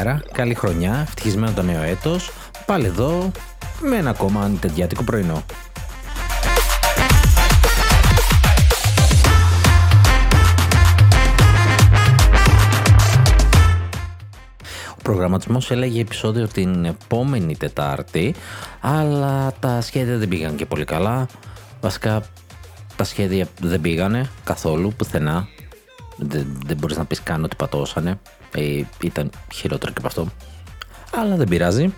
Καλημέρα, καλή χρονιά, ευτυχισμένο το νέο έτος. Πάλι εδώ με ένα ακόμα αντιτεντιάτικο πρωινό. Ο προγραμματισμός έλεγε επεισόδιο την επόμενη Τετάρτη, αλλά τα σχέδια δεν πήγαν και πολύ καλά. Βασικά τα σχέδια δεν πήγανε καθόλου, πουθενά. Δεν, δεν μπορείς να πεις καν ότι πατώσανε. Ε, ήταν χειρότερο και από αυτό. Αλλά δεν πειράζει.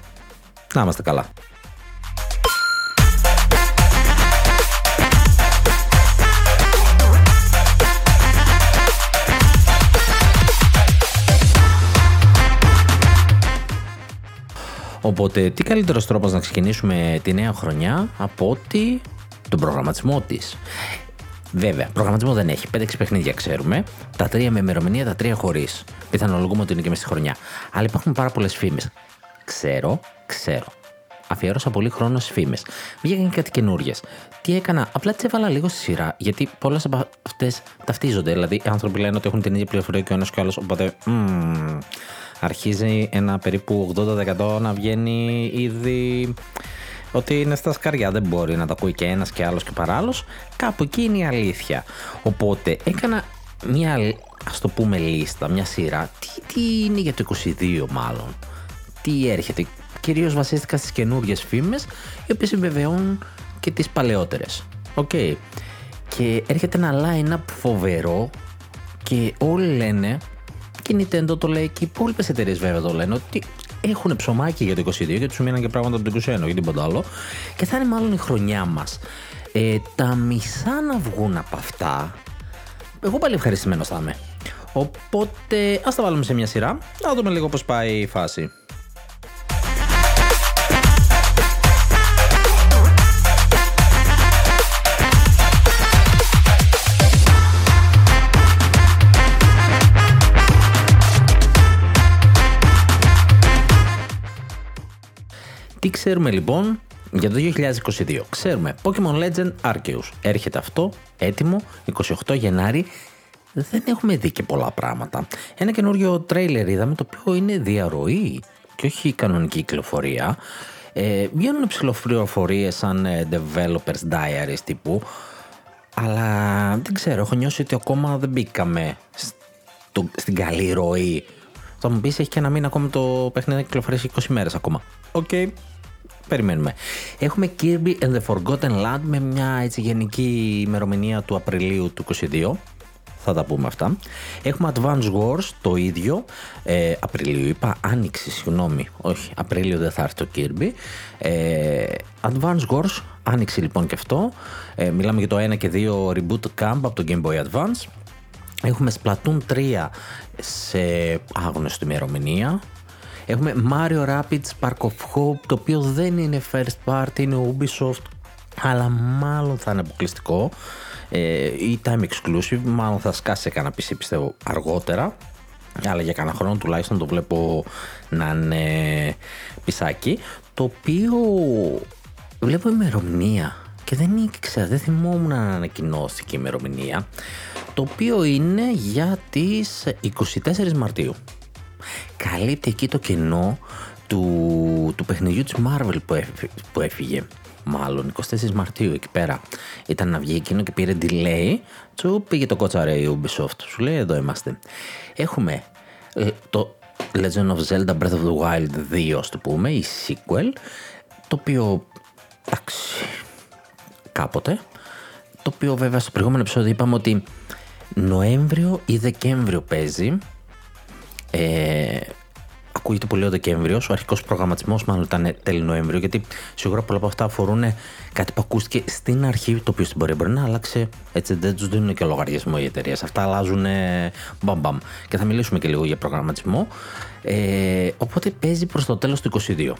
Να είμαστε καλά. Οπότε, τι καλύτερος τρόπος να ξεκινήσουμε τη νέα χρονιά από ότι τον προγραμματισμό της. Βέβαια, προγραμματισμό δεν έχει. 5-6 παιχνίδια ξέρουμε. Τα τρία με ημερομηνία, τα τρία χωρίς. Πιθανολογούμε ότι είναι και μες στη χρονιά. Αλλά υπάρχουν πάρα πολλές φήμες. Ξέρω, ξέρω. Αφιέρωσα πολύ χρόνο στις φήμες. Βγήκαν κάτι καινούριες. Τι έκανα, απλά τις έβαλα λίγο στη σειρά. Γιατί πολλές από αυτές ταυτίζονται. Δηλαδή, οι άνθρωποι λένε ότι έχουν την ίδια πληροφορία και ο ένας και ο άλλος. Οπότε, μ, αρχίζει ένα περίπου 80% να βγαίνει ήδη ότι είναι στα σκαριά, δεν μπορεί να τα ακούει και ο ένας και ο άλλος και ο παράλλος. Κάπου εκεί είναι η αλήθεια. Οπότε έκανα μια, ας το πούμε, λίστα, μια σειρά. Τι, τι είναι για το 22 μάλλον. Τι έρχεται. Κυρίως βασίστηκα στις καινούριες φήμες, οι οποίες επιβεβαιώνουν και τις παλαιότερες. OK. Okay. Και έρχεται ένα line-up φοβερό και όλοι λένε και η Nintendo το λέει και οι υπόλοιπες εταιρείες βέβαια το λένε ότι έχουν ψωμάκι για το 22 γιατί του μείναν και πράγματα από το 21, για τίποτα άλλο. Και θα είναι μάλλον η χρονιά μας. Ε, τα μισά να βγουν από αυτά. Εγώ πάλι ευχαριστημένος θα είμαι. Οπότε ας τα βάλουμε σε μια σειρά. Να δούμε λίγο πώς πάει η φάση. Τι ξέρουμε λοιπόν για το 2022. Ξέρουμε Pokemon Legend Arceus. Έρχεται αυτό έτοιμο 28 Γενάρη. Δεν έχουμε δει και πολλά πράγματα. Ένα καινούριο τρέιλερ είδαμε το οποίο είναι διαρροή και όχι κανονική κυκλοφορία. Ε, βγαίνουν ψηλοφληροφορίε σαν ε, developers diaries τύπου αλλά δεν ξέρω, έχω νιώσει ότι ακόμα δεν μπήκαμε στο, στην καλή ροή. Θα μου πεις έχει και ένα μήνα ακόμα το παιχνίδι να κυκλοφορήσει 20 μέρες ακόμα. OK, okay περιμένουμε. Έχουμε Kirby and the Forgotten Land με μια έτσι γενική ημερομηνία του Απριλίου του 22. Θα τα πούμε αυτά. Έχουμε Advance Wars το ίδιο. Ε, Απριλίου είπα, Άνοιξη, συγγνώμη. Όχι, Απρίλιο δεν θα έρθει το Kirby. Ε, Advance Wars, Άνοιξη λοιπόν και αυτό. Ε, μιλάμε για το 1 και 2 Reboot Camp από το Game Boy Advance. Έχουμε Splatoon 3 σε άγνωστη ημερομηνία. Έχουμε Mario Rapids Park of Hope, το οποίο δεν είναι first party, είναι Ubisoft, αλλά μάλλον θα είναι αποκλειστικό. Ε, ή time exclusive, μάλλον θα σκάσει σε κανένα PC πιστεύω αργότερα, αλλά για κανένα χρόνο τουλάχιστον το βλέπω να είναι πισάκι, το οποίο βλέπω ημερομηνία και δεν ήξερα, δεν θυμόμουν να ανακοινώθηκε η ημερομηνία, το οποίο είναι για τις 24 Μαρτίου καλύπτει εκεί το κενό του, του παιχνιδιού της Marvel που, που έφυγε. Μάλλον 24 Μαρτίου εκεί πέρα. Ήταν να βγει εκείνο και πήρε delay του πήγε το κότσαρε η Ubisoft. Σου λέει εδώ είμαστε έχουμε ε, το Legend of Zelda Breath of the Wild 2 ας το πούμε η sequel το οποίο εντάξει κάποτε. Το οποίο βέβαια στο προηγούμενο επεισόδιο είπαμε ότι Νοέμβριο ή Δεκέμβριο παίζει ε, ακούγεται πολύ ο Δεκέμβριος. Ο αρχικός προγραμματισμός μάλλον ήταν τέλη Νοέμβριο, γιατί σίγουρα πολλά από αυτά αφορούν κάτι που ακούστηκε στην αρχή, το οποίο στην πορεία μπορεί να άλλαξε. Έτσι δεν τους δίνουν και λογαριασμό οι εταιρείες. Αυτά αλλάζουν μπαμπαμ. Και θα μιλήσουμε και λίγο για προγραμματισμό. Ε, οπότε παίζει προς το τέλος του 22.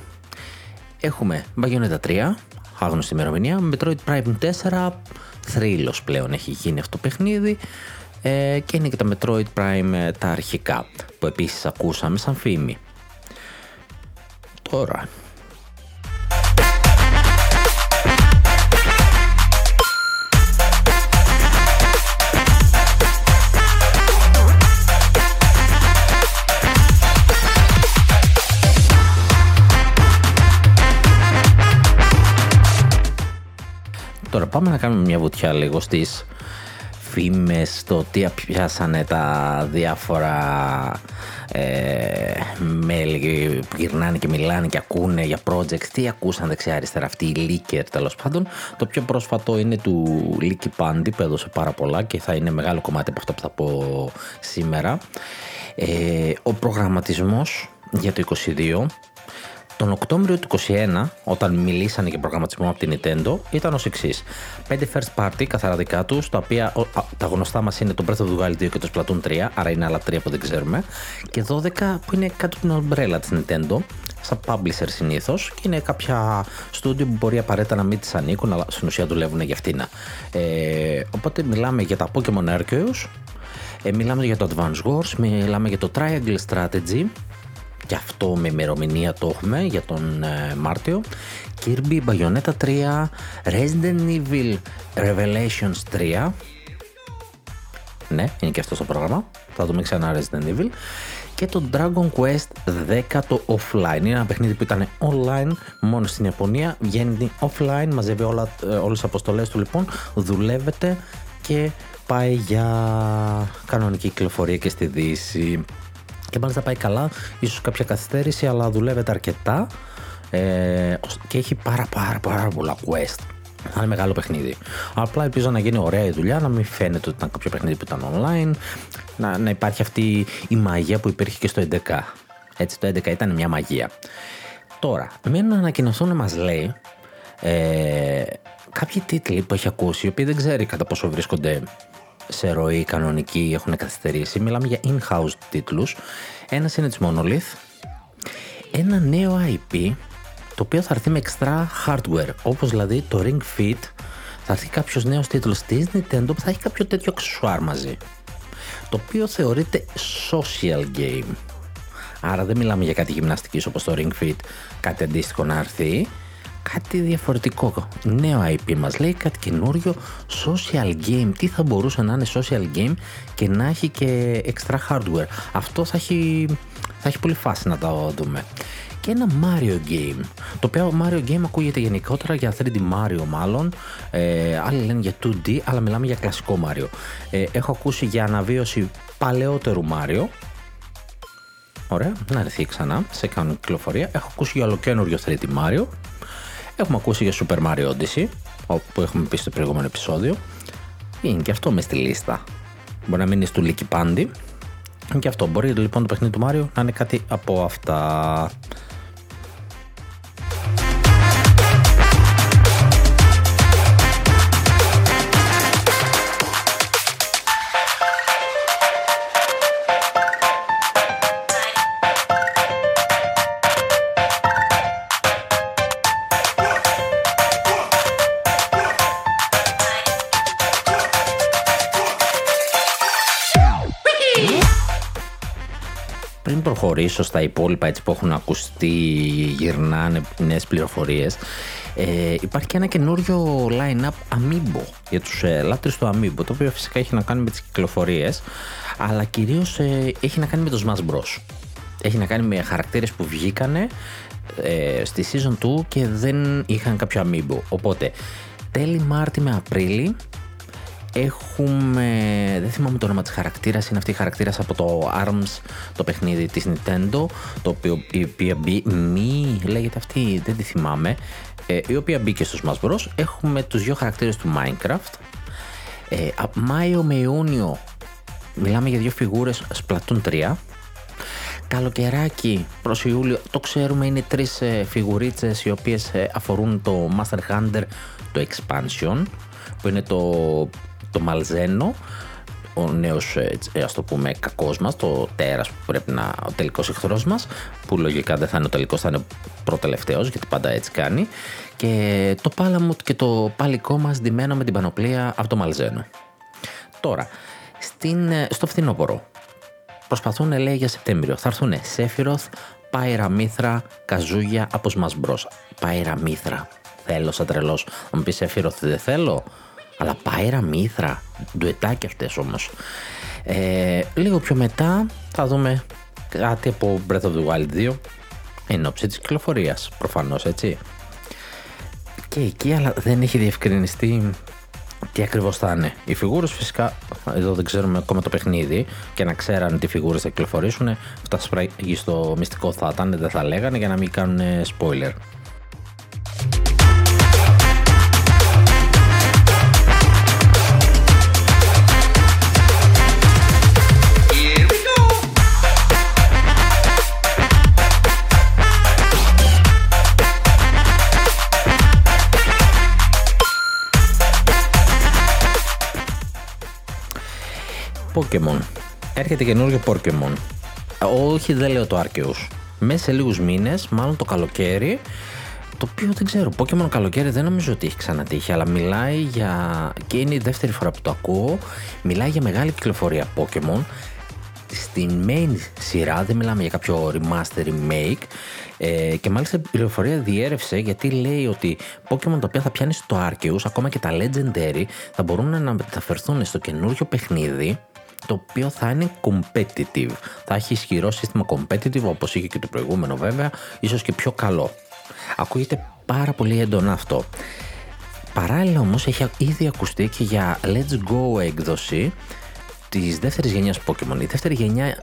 Έχουμε Bayonetta 3, άγνωστη ημερομηνία. Metroid Prime 4, θρύλος πλέον έχει γίνει αυτό το παιχνίδι. Ε, και είναι και τα Metroid Prime ε, τα αρχικά που επίσης ακούσαμε σαν φήμη. Τώρα, Τώρα πάμε να κάνουμε μια βουτιά λίγο στις φήμες, το τι πιάσανε τα διάφορα ε, μέλη που γυρνάνε και μιλάνε και ακούνε για projects, τι ακούσαν δεξιά αριστερά αυτοί οι leaker τέλος πάντων. Το πιο πρόσφατο είναι του Leaky Pandy που έδωσε πάρα πολλά και θα είναι μεγάλο κομμάτι από αυτό που θα πω σήμερα. Ε, ο προγραμματισμός για το 22 τον Οκτώβριο του 2021, όταν μιλήσανε για προγραμματισμό από την Nintendo, ήταν ως εξής. 5 first party καθαρά δικά τους, τα οποία τα γνωστά μας είναι το Breath of the Wild 2 και το Splatoon 3, άρα είναι άλλα τρία που δεν ξέρουμε, και 12 που είναι κάτω από την umbrella της Nintendo, σαν publisher συνήθως, και είναι κάποια studio που μπορεί απαραίτητα να μην τις ανήκουν, αλλά στην ουσία δουλεύουν για αυτήν. Ε, οπότε μιλάμε για τα Pokemon Arceus, ε, μιλάμε για το Advance Wars, μιλάμε για το Triangle Strategy, και αυτό με ημερομηνία το έχουμε για τον ε, Μάρτιο. Kirby Bayonetta 3, Resident Evil Revelations 3. Ναι, είναι και αυτός το πρόγραμμα. Θα δούμε ξανά Resident Evil. Και το Dragon Quest 10 το offline. Είναι ένα παιχνίδι που ήταν online μόνο στην Ιαπωνία. Βγαίνει offline, μαζεύει όλα, ε, όλες τις αποστολές του λοιπόν. Δουλεύεται και πάει για κανονική κυκλοφορία και στη Δύση και μάλιστα πάει καλά, ίσως κάποια καθυστέρηση, αλλά δουλεύεται αρκετά ε, και έχει πάρα πάρα πάρα πολλά quest. Θα είναι μεγάλο παιχνίδι. Απλά ελπίζω να γίνει ωραία η δουλειά, να μην φαίνεται ότι ήταν κάποιο παιχνίδι που ήταν online, να, να υπάρχει αυτή η μαγεία που υπήρχε και στο 11. Έτσι, το 11 ήταν μια μαγεία. Τώρα, μένουν να ανακοινωθούν, μας λέει, ε, κάποιοι τίτλοι που έχει ακούσει, οι οποίοι δεν ξέρει κατά πόσο βρίσκονται σε ροή κανονική έχουν καθυστερήσει. Μιλάμε για in-house τίτλους. Ένας είναι της Monolith. Ένα νέο IP το οποίο θα έρθει με extra hardware. Όπως δηλαδή το Ring Fit θα έρθει κάποιος νέος τίτλος της Nintendo που θα έχει κάποιο τέτοιο αξεσουάρ μαζί. Το οποίο θεωρείται social game. Άρα δεν μιλάμε για κάτι γυμναστικής όπως το Ring Fit, κάτι αντίστοιχο να έρθει κάτι διαφορετικό. Νέο IP μας λέει κάτι καινούριο social game. Τι θα μπορούσε να είναι social game και να έχει και extra hardware. Αυτό θα έχει, θα έχει πολύ φάση να το δούμε. Και ένα Mario Game. Το οποίο Mario Game ακούγεται γενικότερα για 3D Mario μάλλον. Ε, άλλοι λένε για 2D, αλλά μιλάμε για κλασικό Mario. Ε, έχω ακούσει για αναβίωση παλαιότερου Mario. Ωραία, να έρθει ξανά σε κανονική κυκλοφορία. Έχω ακούσει για ολοκένουργιο 3D Mario. Έχουμε ακούσει για Super Mario Odyssey, που έχουμε πει στο προηγούμενο επεισόδιο. Είναι και αυτό μες στη λίστα. Μπορεί να μείνει στο Λίκι Πάντι. Και αυτό μπορεί λοιπόν το παιχνίδι του Μάριο να είναι κάτι από αυτά. Προχωρήσω στα υπόλοιπα έτσι που έχουν ακουστεί, γυρνάνε νέες πληροφορίες. Ε, υπάρχει και ένα καινούριο line-up Amiibo για τους ε, λάτρες του Amiibo το οποίο φυσικά έχει να κάνει με τις κυκλοφορίες αλλά κυρίως ε, έχει να κάνει με το Smash Bros. Έχει να κάνει με χαρακτήρες που βγήκανε ε, στη season 2 και δεν είχαν κάποιο Amiibo. Οπότε τέλη Μάρτη με Απρίλη Έχουμε, δεν θυμάμαι το όνομα της χαρακτήρας, είναι αυτή η χαρακτήρας από το ARMS, το παιχνίδι της Nintendo, το οποίο η οποία μη λέγεται αυτή, δεν τη θυμάμαι, ε, η οποία μπήκε στο Smash Bros. Έχουμε τους δύο χαρακτήρες του Minecraft. Ε, από Μάιο με Ιούνιο μιλάμε για δύο φιγούρες Splatoon 3. Καλοκαιράκι προς Ιούλιο, το ξέρουμε είναι τρεις ε, φιγουρίτσες οι οποίες ε, αφορούν το Master Hunter, το Expansion, που είναι το το Μαλζένο, ο νέος, ε, ας το πούμε, κακός μας, το τέρας που πρέπει να. ο τελικός εχθρός μας, που λογικά δεν θα είναι ο τελικός, θα είναι προτελευταίος, γιατί πάντα έτσι κάνει. Και το πάλαμο και το πάλικό μας ντυμένο με την πανοπλία από το Μαλζένο. Τώρα, στην, ε, στο φθινόπωρο, προσπαθούν λέει για Σεπτέμβριο. Θα έρθουν Σέφυροθ, Πάιρα Μήθρα, Καζούγια από Smash Bros. Πάιρα Μήθρα. Θέλω σαν τρελός. Θα μου πεις Σέφυροθ δεν θέλω. Αλλά Πάιρα Μήθρα, ντουετάκι αυτές όμως. Ε, λίγο πιο μετά θα δούμε κάτι από Breath of the Wild 2 εν ώψη της κυκλοφορίας, προφανώς έτσι. και εκεί, αλλά δεν έχει διευκρινιστεί τι ακριβώς θα είναι. Οι φιγούρες φυσικά, εδώ δεν ξέρουμε ακόμα το παιχνίδι και να ξέραν τι φιγούρες θα κυκλοφορήσουν. Αυτά στο μυστικό θα ήταν, δεν θα λέγανε για να μην κάνουν spoiler. Pokemon. Έρχεται καινούργιο Pokemon. Όχι, δεν λέω το Arceus. Μέσα σε λίγους μήνες, μάλλον το καλοκαίρι, το οποίο δεν ξέρω. Pokemon καλοκαίρι δεν νομίζω ότι έχει ξανατύχει, αλλά μιλάει για. και είναι η δεύτερη φορά που το ακούω. Μιλάει για μεγάλη κυκλοφορία Pokemon. Στην main σειρά, δεν μιλάμε για κάποιο remaster remake. Ε, και μάλιστα η πληροφορία διέρευσε γιατί λέει ότι Pokemon τα οποία θα πιάνει στο Arceus, ακόμα και τα Legendary, θα μπορούν να μεταφερθούν στο καινούριο παιχνίδι το οποίο θα είναι competitive. Θα έχει ισχυρό σύστημα competitive όπως είχε και το προηγούμενο βέβαια, ίσως και πιο καλό. Ακούγεται πάρα πολύ έντονα αυτό. Παράλληλα όμως έχει ήδη ακουστεί και για Let's Go έκδοση της δεύτερης γενιάς Pokemon. Η δεύτερη γενιά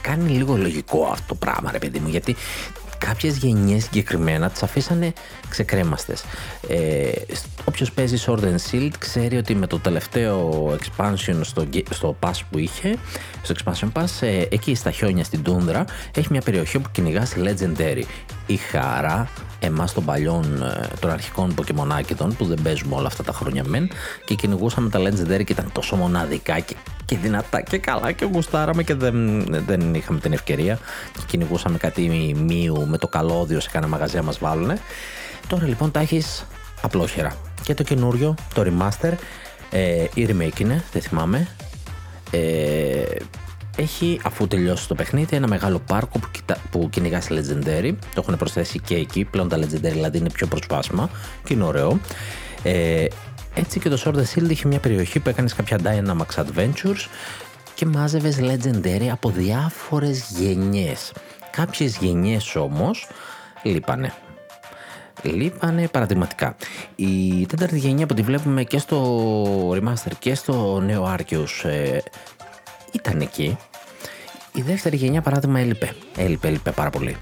κάνει λίγο λογικό αυτό το πράγμα ρε παιδί μου γιατί κάποιες γενιές συγκεκριμένα τις αφήσανε ξεκρέμαστες. Ε, Όποιος παίζει Sword and Shield ξέρει ότι με το τελευταίο expansion στο, στο pass που είχε, στο expansion pass, ε, εκεί στα χιόνια στην Τούνδρα, έχει μια περιοχή που κυνηγάς legendary. Η χαρά εμάς των παλιών, ε, των αρχικών Ποκεμονάκιδων που δεν παίζουμε όλα αυτά τα χρόνια μεν και κυνηγούσαμε τα legendary και ήταν τόσο μοναδικά και και δυνατά και καλά και γουστάραμε και δεν, δεν είχαμε την ευκαιρία και κυνηγούσαμε κάτι μίου με το καλώδιο σε κανένα μαγαζιά μας βάλουνε. Τώρα λοιπόν τα έχεις απλόχερα. Και το καινούριο, το remaster, ε, η remake είναι, δεν θυμάμαι. Ε, έχει, αφού τελειώσει το παιχνίδι, ένα μεγάλο πάρκο που, κοιτά, που κυνηγά Legendary. Το έχουν προσθέσει και εκεί. Πλέον τα Legendary δηλαδή είναι πιο προσβάσιμα και είναι ωραίο. Ε, έτσι και το Sword and Shield είχε μια περιοχή που έκανες κάποια Dynamax Adventures και μάζευες Legendary από διάφορες γενιές. Κάποιες γενιές όμως λείπανε. Λείπανε παραδειγματικά. Η τέταρτη γενιά που τη βλέπουμε και στο Remaster και στο νέο Arceus ε, ήταν εκεί. Η δεύτερη γενιά παράδειγμα έλειπε. Έλειπε, έλειπε πάρα πολύ.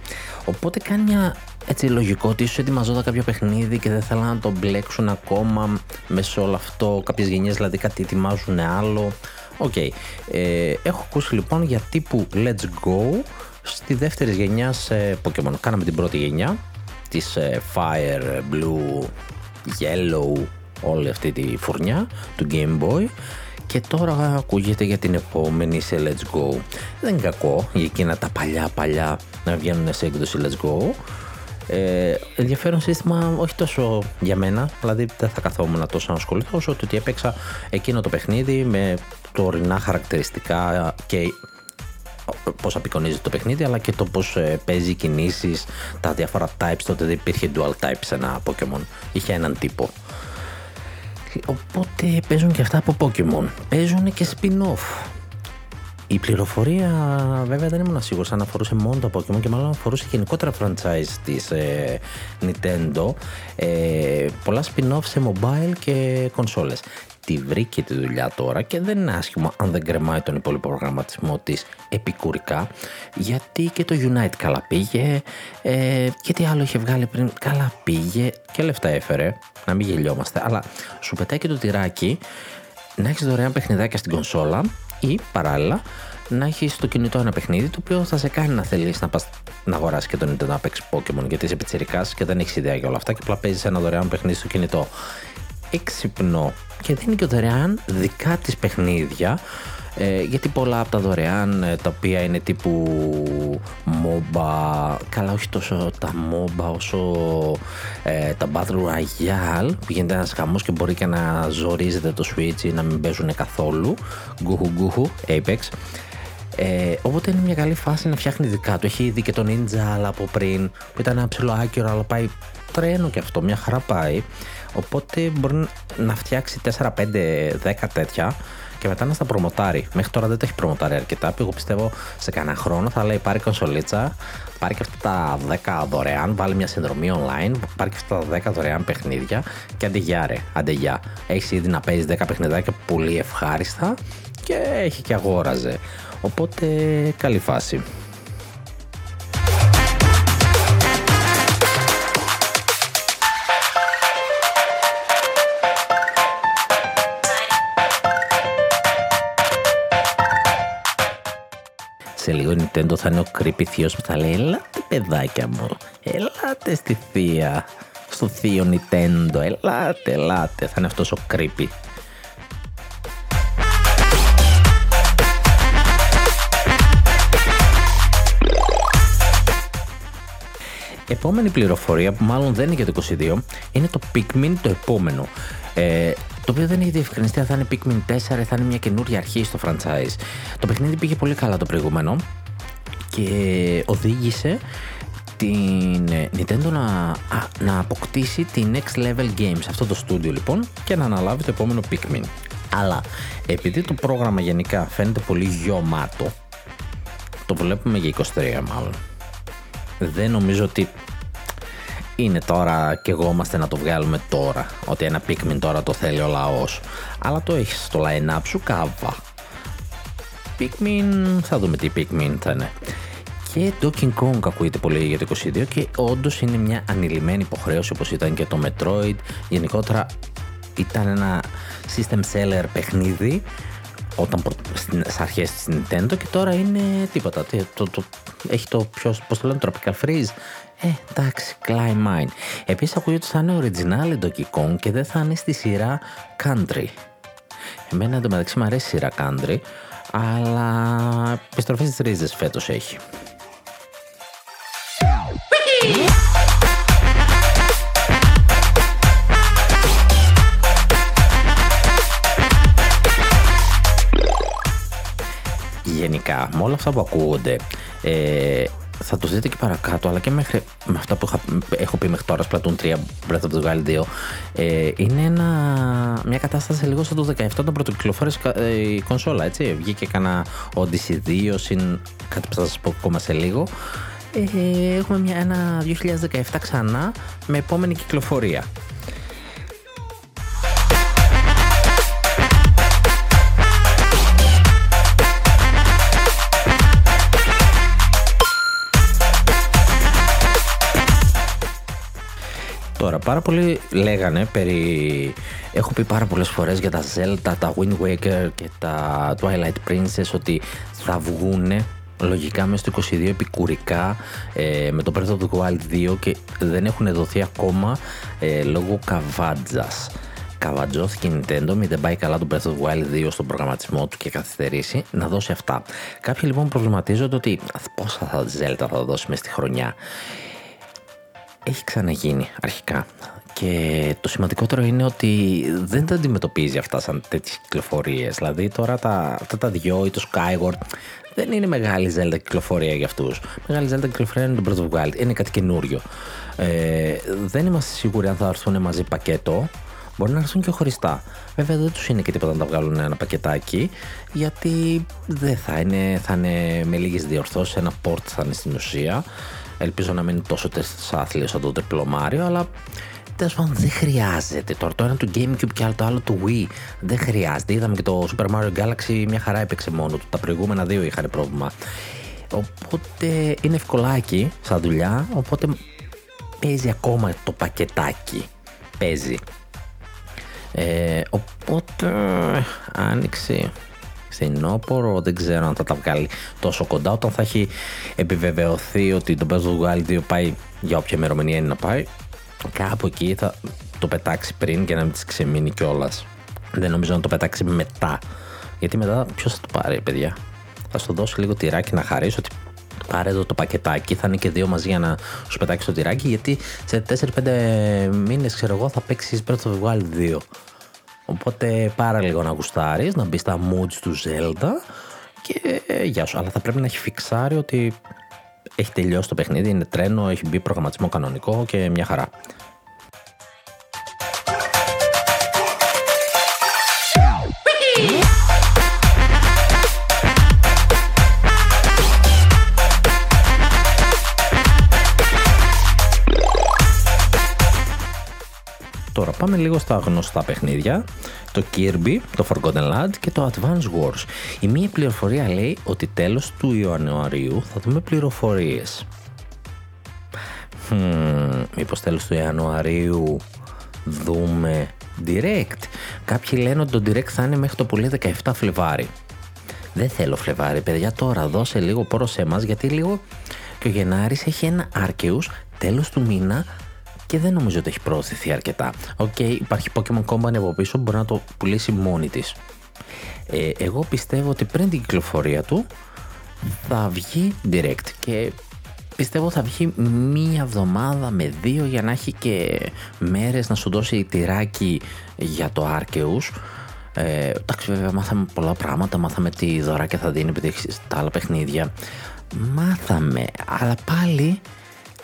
Οπότε κάνει μια έτσι λογικό ότι ίσως ετοιμαζόταν κάποιο παιχνίδι και δεν θέλανε να το μπλέξουν ακόμα μέσα όλο αυτό. Κάποιες γενιές δηλαδή κάτι ετοιμάζουν άλλο. OK. Okay. Ε, έχω ακούσει λοιπόν για τύπου Let's Go στη δεύτερη γενιά σε Pokemon. Κάναμε την πρώτη γενιά της ε, Fire, Blue, Yellow, όλη αυτή τη φουρνιά του Game Boy και τώρα ακούγεται για την επόμενη σε Let's Go. Δεν είναι κακό για εκείνα τα παλιά παλιά να βγαίνουν σε έκδοση Let's Go. Ε, ενδιαφέρον σύστημα όχι τόσο για μένα, δηλαδή δεν θα καθόμουν τόσο να ασχοληθώ όσο ότι έπαιξα εκείνο το παιχνίδι με τωρινά χαρακτηριστικά και πώς απεικονίζει το παιχνίδι, αλλά και το πώς ε, παίζει κινήσεις, τα διάφορα types. Τότε δεν υπήρχε dual type σε ένα Pokémon. Είχε έναν τύπο. Οπότε παίζουν και αυτά από Pokemon. Παίζουν και spin-off. Η πληροφορία βέβαια δεν ήμουν σίγουρος αν αφορούσε μόνο το Pokemon και μάλλον αφορούσε γενικότερα franchise της ε, Nintendo ε, πολλά spin-off σε mobile και κονσόλες τη βρήκε τη δουλειά τώρα και δεν είναι άσχημο αν δεν κρεμάει τον υπόλοιπο προγραμματισμό της επικουρικά γιατί και το Unite καλά πήγε ε, και τι άλλο είχε βγάλει πριν καλά πήγε και λεφτά έφερε να μην γελιόμαστε αλλά σου πετάει και το τυράκι να έχεις δωρεάν παιχνιδάκια στην κονσόλα ή παράλληλα να έχεις στο κινητό ένα παιχνίδι το οποίο θα σε κάνει να θέλει να πας να αγοράσεις και το Nintendo να παίξεις Pokémon γιατί είσαι πιτσερικά και δεν έχεις ιδέα για όλα αυτά και απλά παίζεις ένα δωρεάν παιχνίδι στο κινητό. Έξυπνο και δίνει και δωρεάν δικά της παιχνίδια ε, γιατί πολλά από τα δωρεάν ε, τα οποία είναι τύπου MOBA, καλά όχι τόσο τα MOBA όσο ε, τα Battle Royale που γίνεται ένας χαμός και μπορεί και να ζορίζεται το Switch ή να μην παίζουν καθόλου γκουχου γκουχου, Apex ε, οπότε είναι μια καλή φάση να φτιάχνει δικά του. Έχει ήδη και τον Ninja αλλά από πριν που ήταν ένα ψηλό άκυρο αλλά πάει τρένο και αυτό, μια χαρά πάει. Οπότε μπορεί να φτιάξει 4, 5, 10 τέτοια και μετά να στα προμοτάρει. Μέχρι τώρα δεν τα έχει προμοτάρει αρκετά. Που εγώ πιστεύω σε κανένα χρόνο θα λέει πάρει κονσολίτσα, πάρει και αυτά τα 10 δωρεάν, βάλει μια συνδρομή online, πάρει και αυτά τα 10 δωρεάν παιχνίδια και αντεγιά ρε, αντεγιά. Έχεις ήδη να παίζεις 10 παιχνιδάκια πολύ ευχάριστα και έχει και αγόραζε. Οπότε καλή φάση. Σε λίγο η Nintendo θα είναι ο creepy θείος που θα λέει Ελάτε παιδάκια μου, ελάτε στη θεία, στο θείο Nintendo, ελάτε, ελάτε. Θα είναι αυτός ο creepy. Επόμενη πληροφορία που μάλλον δεν είναι για το 22 είναι το Pikmin το επόμενο. Ε, το οποίο δεν έχει διευκρινιστεί αν θα είναι Pikmin 4 ή θα είναι μια καινούργια αρχή στο franchise. Το παιχνίδι πήγε πολύ καλά το προηγούμενο και οδήγησε την Nintendo να, να αποκτήσει τη Next Level Games, αυτό το στούντιο λοιπόν, και να αναλάβει το επόμενο Pikmin. Αλλά επειδή το πρόγραμμα γενικά φαίνεται πολύ γιωμάτο, το βλέπουμε για 23 μάλλον. Δεν νομίζω ότι είναι τώρα και εγώ είμαστε να το βγάλουμε τώρα. Ότι ένα Pikmin τώρα το θέλει ο λαός. Αλλά το έχεις στο line-up σου κάβα. Pikmin, θα δούμε τι Pikmin θα είναι. Και Donkey Kong ακούγεται πολύ για το 22 και όντως είναι μια ανηλυμένη υποχρέωση όπως ήταν και το Metroid. Γενικότερα ήταν ένα system seller παιχνίδι όταν στις αρχές της Nintendo και τώρα είναι τίποτα. Το, το, έχει το πιο, πώς το λένε, Tropical Freeze ε, εντάξει, Climb Mine. Επίσης ακούγεται ότι θα είναι original Donkey Kong και δεν θα είναι στη σειρά Country. Εμένα εντωμεταξύ μου αρέσει η σειρά Country, αλλά επιστροφή στις ρίζες φέτος έχει. Γενικά, με όλα αυτά που ακούγονται, ε, θα το δείτε και παρακάτω, αλλά και μέχρι, με αυτά που έχω πει μέχρι τώρα, Splatoon 3, Breath of the Wild 2, ε, είναι ένα, μια κατάσταση λίγο σαν το 17 όταν πρωτοκυκλοφόρησε ε, η κονσόλα, έτσι. Βγήκε κανένα Odyssey 2, συν κάτι που θα σας πω ακόμα σε λίγο. Ε, έχουμε μια, ένα 2017 ξανά με επόμενη κυκλοφορία. Τώρα, πάρα πολλοί λέγανε περί... Έχω πει πάρα πολλές φορές για τα Zelda, τα Wind Waker και τα Twilight Princess ότι θα βγούνε λογικά μέσα στο 22 επικουρικά ε, με το Breath of the Wild 2 και δεν έχουν δοθεί ακόμα ε, λόγω καβάτζας. Καβατζώθηκε η Nintendo, μην δεν πάει καλά το Breath of the Wild 2 στον προγραμματισμό του και καθυστερήσει, να δώσει αυτά. Κάποιοι λοιπόν προβληματίζονται ότι πόσα θα Zelda θα δώσει μέσα στη χρονιά έχει ξαναγίνει αρχικά. Και το σημαντικότερο είναι ότι δεν τα αντιμετωπίζει αυτά σαν τέτοιες κυκλοφορίες. Δηλαδή τώρα τα, αυτά τα δυο ή το Skyward δεν είναι μεγάλη Zelda κυκλοφορία για αυτούς. Μεγάλη Zelda κυκλοφορία είναι το Breath of Wild. Είναι κάτι καινούριο. Ε, δεν είμαστε σίγουροι αν θα έρθουν μαζί πακέτο. Μπορεί να έρθουν και χωριστά. Βέβαια δεν τους είναι και τίποτα να τα βγάλουν ένα πακετάκι, γιατί δεν θα είναι, θα είναι με λίγες διορθώσεις. Ένα port θα είναι στην ουσία. Ελπίζω να μην είναι τόσο άθλιο σαν το τριπλό Μάριο, αλλά τέλος πάντων δεν χρειάζεται. Τώρα το ένα του Gamecube και άλλο το άλλο του Wii δεν χρειάζεται. Είδαμε και το Super Mario Galaxy μια χαρά έπαιξε μόνο του. Τα προηγούμενα δύο είχαν πρόβλημα. Οπότε είναι ευκολάκι σαν δουλειά. Οπότε παίζει ακόμα το πακετάκι. Παίζει. Ε, οπότε άνοιξε φθινόπωρο, δεν ξέρω αν θα τα βγάλει τόσο κοντά όταν θα έχει επιβεβαιωθεί ότι το Breath of the 2 πάει για όποια ημερομηνία είναι να πάει κάπου εκεί θα το πετάξει πριν και να μην της ξεμείνει κιόλας. Δεν νομίζω να το πετάξει μετά. Γιατί μετά ποιος θα το πάρει, παιδιά; Θα σου δώσω λίγο τυράκι να χαρίσω ότι πάρε εδώ το πακετάκι. Θα είναι και δύο μαζί για να σου πετάξει το τυράκι. Γιατί σε 4-5 μήνες, ξέρω εγώ, θα παίξεις Breath of the Wild 2. Οπότε πάρα λίγο να γουστάρεις, να μπεις στα moods του Zelda και ε, γεια σου. Αλλά θα πρέπει να έχει φιξάρει ότι έχει τελειώσει το παιχνίδι, είναι τρένο, έχει μπει προγραμματισμό κανονικό και μια χαρά. Πάμε λίγο στα γνωστά παιχνίδια. Το Kirby, το Forgotten Land και το Advance Wars. Η μία πληροφορία λέει ότι τέλος του Ιανουαρίου θα δούμε πληροφορίες. Hmm, μήπως τέλος του Ιανουαρίου δούμε direct. Κάποιοι λένε ότι το direct θα είναι μέχρι το πολύ 17 Φλεβάρι. Δεν θέλω Φλεβάρι, παιδιά, τώρα δώσε λίγο πόρο σε εμάς, γιατί λίγο και ο Γενάρης έχει ένα Arceus τέλος του μήνα και δεν νομίζω ότι έχει προωθηθεί αρκετά. OK, okay, υπάρχει Pokemon Company από πίσω, μπορεί να το πουλήσει μόνη της. Ε, εγώ πιστεύω ότι πριν την κυκλοφορία του θα βγει direct και πιστεύω θα βγει μία εβδομάδα με δύο για να έχει και μέρες να σου δώσει τυράκι για το Arceus. Ε, εντάξει βέβαια μάθαμε πολλά πράγματα, μάθαμε τι δωράκια θα δίνει επειδή έχεις τα άλλα παιχνίδια. Μάθαμε, αλλά πάλι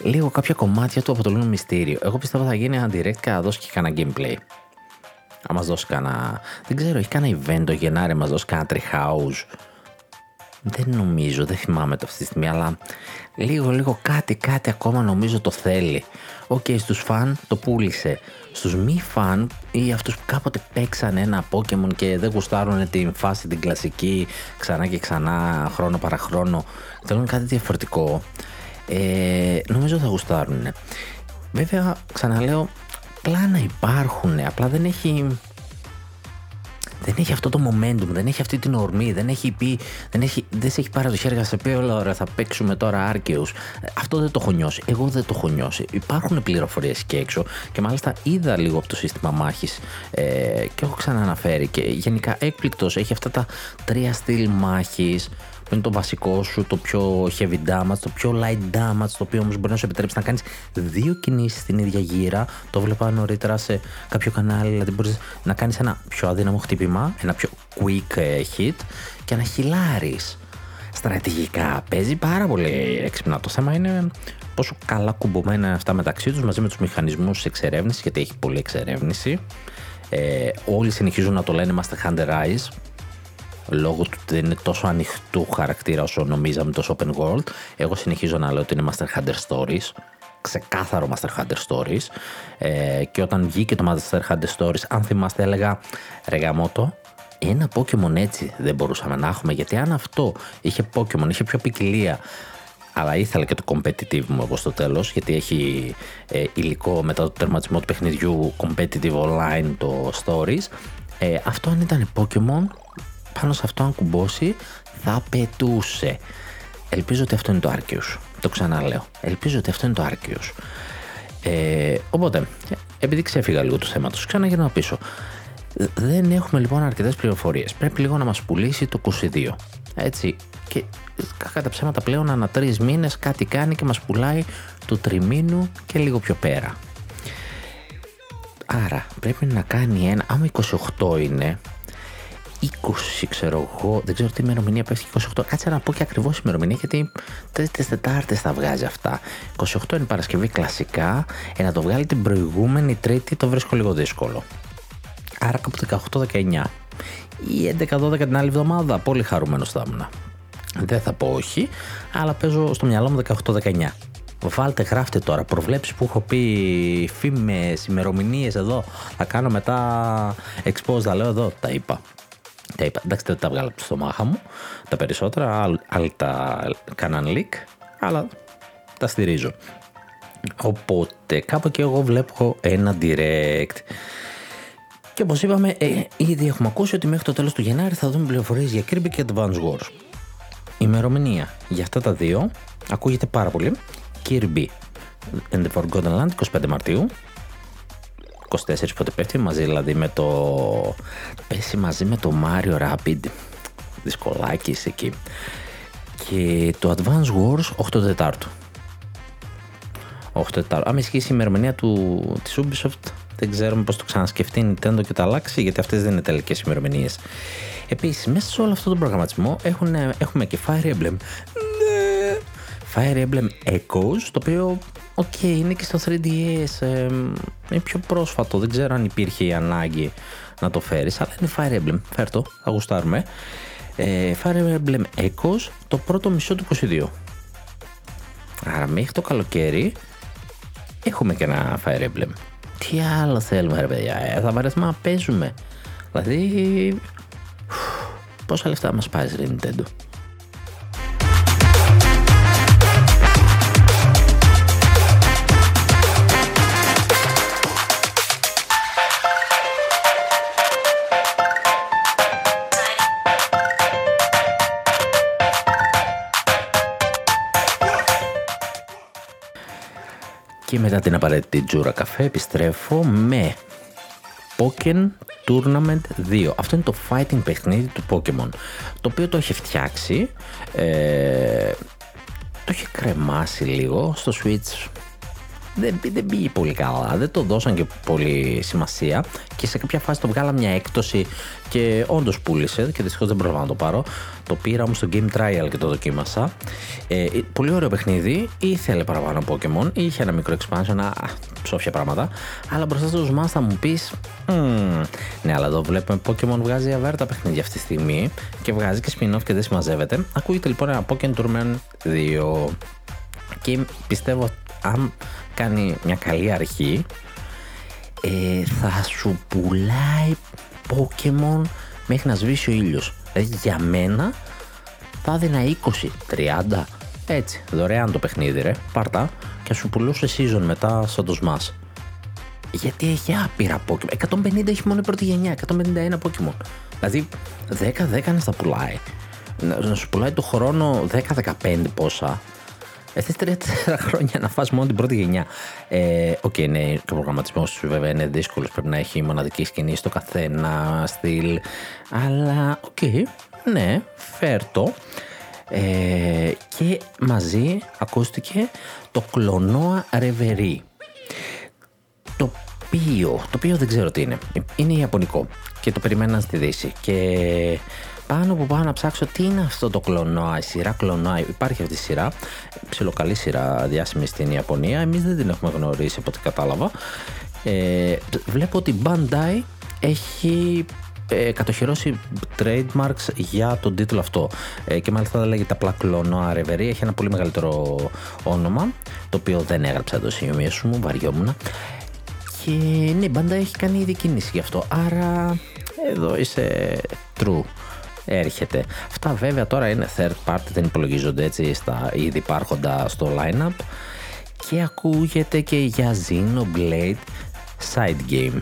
λίγο κάποια κομμάτια του αποτελούν μυστήριο. Εγώ πιστεύω θα γίνει ένα direct και θα δώσει και κανένα gameplay. Αν μας δώσει κανένα. Δεν ξέρω, έχει κανένα event το Γενάρη, μας δώσει κανένα treehouse. Δεν νομίζω, δεν θυμάμαι το αυτή τη στιγμή, αλλά λίγο λίγο κάτι κάτι ακόμα νομίζω το θέλει. OK, okay, στους φαν το πούλησε. Στους μη φαν ή αυτούς που κάποτε παίξαν ένα Pokemon και δεν γουστάρουν την φάση την κλασική ξανά και ξανά χρόνο παρά χρόνο θέλουν κάτι διαφορετικό ε, νομίζω θα γουστάρουν. Βέβαια, ξαναλέω, πλάνα υπάρχουν, απλά δεν έχει δεν έχει αυτό το momentum, δεν έχει αυτή την ορμή, δεν έχει πει, δεν, έχει, δεν σε έχει πάρει το χέρι σε πει όλα ωραία θα παίξουμε τώρα άρκεους. Αυτό δεν το έχω νιώσει, εγώ δεν το έχω νιώσει. Υπάρχουν πληροφορίες και έξω και μάλιστα είδα λίγο από το σύστημα μάχης ε, και έχω ξανααναφέρει και γενικά έκπληκτος έχει αυτά τα τρία στυλ μάχης που είναι το βασικό σου, το πιο heavy damage, το πιο light damage, το οποίο όμως μπορεί να σου επιτρέψει να κάνεις δύο κινήσεις στην ίδια γύρα. Το βλέπα νωρίτερα σε κάποιο κανάλι, δηλαδή μπορείς να κάνεις ένα πιο αδύναμο χτύπημα, ένα πιο quick ε, hit και να χυλάρει. Στρατηγικά παίζει πάρα πολύ έξυπνα. Το θέμα είναι πόσο καλά κουμπωμένα είναι αυτά μεταξύ τους μαζί με τους μηχανισμούς εξερεύνησης, γιατί έχει πολλή εξερεύνηση. Ε, όλοι συνεχίζουν να το λένε Master Hunter Rise λόγω του ότι δεν είναι τόσο ανοιχτού χαρακτήρα όσο νομίζαμε το Open World. Εγώ συνεχίζω να λέω ότι είναι Master Hunter Stories. Ξεκάθαρο Master Hunter Stories. Ε, και όταν βγήκε το Master Hunter Stories, αν θυμάστε, έλεγα ρε γαμότο, ένα Pokemon έτσι δεν μπορούσαμε να έχουμε. Γιατί αν αυτό είχε Pokemon, είχε πιο ποικιλία, αλλά ήθελα και το competitive μου εγώ στο τέλος γιατί έχει ε, υλικό μετά το τερματισμό του παιχνιδιού competitive online το stories ε, αυτό αν ήταν Pokemon πάνω σε αυτό αν κουμπώσει θα πετούσε. Ελπίζω ότι αυτό είναι το Arceus. Το ξαναλέω. Ελπίζω ότι αυτό είναι το Arceus. Ε, οπότε, επειδή ξέφυγα λίγο του θέματος, ξαναγυρνάω πίσω. Δεν έχουμε λοιπόν αρκετές πληροφορίες. Πρέπει λίγο να μας πουλήσει το 22. Έτσι. Και κατά ψέματα πλέον ανά τρεις μήνες κάτι κάνει και μας πουλάει το τριμήνου και λίγο πιο πέρα. Άρα πρέπει να κάνει ένα. Άμα 28 είναι, 20 ξέρω εγώ, δεν ξέρω τι ημερομηνία πέφτει 28. Κάτσε να πω και ακριβώς ημερομηνία γιατί τρίτες Τετάρτες θα βγάζει αυτά. 28 είναι Παρασκευή κλασικά, ε, να το βγάλει την προηγούμενη Τρίτη το βρίσκω λίγο δύσκολο. Άρα κάπου 18-19 ή 11-12 την άλλη εβδομάδα. Πολύ χαρούμενος θα ήμουν. Δεν θα πω όχι, αλλά παίζω στο μυαλό μου 18-19. Βάλτε, γράφτε τώρα προβλέψεις που έχω πει, φήμες, ημερομηνίες εδώ. Θα κάνω μετά expose, θα λέω εδώ, τα είπα. Τα είπα, εντάξει δεν τα βγάλα από το στομάχα μου, τα περισσότερα, άλλοι τα κάναν leak, αλλά τα στηρίζω. Οπότε κάπου και εγώ βλέπω ένα direct. Και όπως είπαμε, ε, ήδη έχουμε ακούσει ότι μέχρι το τέλος του Γενάρη θα δούμε πληροφορίες για Kirby και Advance Wars. Η ημερομηνία για αυτά τα δύο ακούγεται πάρα πολύ. Kirby and the Forgotten Land 25 Μαρτίου 24 πότε πέφτει μαζί δηλαδή με το πέσει μαζί με το Mario Rapid. Δυσκολάκι εκεί. Και το Advance Wars 8 Τετάρτου. 8 Τετάρτου. Αν ισχύσει η ημερομηνία του, της Ubisoft δεν ξέρουμε πώς το ξανασκεφτεί η Nintendo και το αλλάξει γιατί αυτές δεν είναι τελικές ημερομηνίες. Επίσης μέσα σε όλο αυτό τον προγραμματισμό έχουν, έχουμε και Fire Emblem. Ναι. Fire Emblem Echoes το οποίο OK, okay, είναι και στο 3DS. Ε, είναι πιο πρόσφατο. Δεν ξέρω αν υπήρχε η ανάγκη να το φέρεις, αλλά είναι Fire Emblem. Φέρ το, θα γουστάρουμε. Ε, Fire Emblem Echoes, το πρώτο μισό του 22. Άρα μέχρι το καλοκαίρι έχουμε και ένα Fire Emblem. τι άλλο θέλουμε ρε παιδιά, ε, θα βαρεθούμε να παίζουμε. Δηλαδή, πόσα λεφτά μας πάει ρε Nintendo; Και μετά την απαραίτητη τζούρα καφέ επιστρέφω με Pokémon Tournament 2. Αυτό είναι το fighting παιχνίδι του Pokemon. Το οποίο το έχει φτιάξει. Ε, το έχει κρεμάσει λίγο στο Switch. Δεν, δεν πήγε πολύ καλά, δεν το δώσαν και πολύ σημασία και σε κάποια φάση το βγάλα μια έκπτωση και όντως πούλησε και δυστυχώς δεν πρόλαβα να το πάρω. Το πήρα όμως στο Game Trial και το δοκίμασα. Ε, πολύ ωραίο παιχνίδι, ήθελε παραπάνω Pokémon, είχε ένα μικρό expansion, α, ψόφια πράγματα. Αλλά μπροστά στο Smash θα μου πεις, ναι, αλλά εδώ βλέπουμε Pokémon βγάζει αβέρτα παιχνίδια αυτή τη στιγμή και βγάζει και spin-off και δεν συμμαζεύεται. Ακούγεται λοιπόν ένα Pokémon Tournament 2 και πιστεύω αν κάνει μια καλή αρχή ε, θα σου πουλάει Pokemon μέχρι να σβήσει ο ήλιος. Δηλαδή για μένα θα έδινα 20, 30, έτσι, δωρεάν το παιχνίδι ρε, πάρτα και σου πουλούσε season μετά σαν το Smash. Γιατί έχει άπειρα Pokemon. 150 έχει μόνο η πρώτη γενιά, 151 Pokemon. Δηλαδή 10-10 να στα πουλάει. Να σου πουλάει το χρόνο 10-15 πόσα. Θες τρία-τέσσερα χρόνια να φας μόνο την πρώτη γενιά. Ε, OK, okay, ναι, και ο προγραμματισμός του βέβαια είναι δύσκολος. Πρέπει να έχει μοναδική σκηνή στο καθένα στυλ. Αλλά, OK, okay, ναι, φέρτο. Ε, και μαζί ακούστηκε το Klonoa Reverie. Το οποίο, το οποίο δεν ξέρω τι είναι. Είναι ιαπωνικό και το περιμένα στη Δύση. Και πάνω που πάω να ψάξω τι είναι αυτό το Klonoa, η σειρά Klonoa. Υπάρχει αυτή η σειρά, ψιλοκαλή σειρά διάσημη στην Ιαπωνία. Εμείς δεν την έχουμε γνωρίσει από ό,τι κατάλαβα. Ε, βλέπω ότι η Bandai έχει ε, κατοχυρώσει trademarks για τον τίτλο αυτό. Ε, και μάλιστα λέγεται απλά κλονόα Reverie. Έχει ένα πολύ μεγαλύτερο όνομα, το οποίο δεν έγραψα εδώ σημείο μου, βαριόμουν. Και ναι, η Bandai έχει κάνει ήδη κίνηση γι' αυτό. Άρα εδώ είσαι true έρχεται. Αυτά βέβαια τώρα είναι third party, δεν υπολογίζονται έτσι στα ήδη υπάρχοντα στο lineup και ακούγεται και για Xenoblade side game.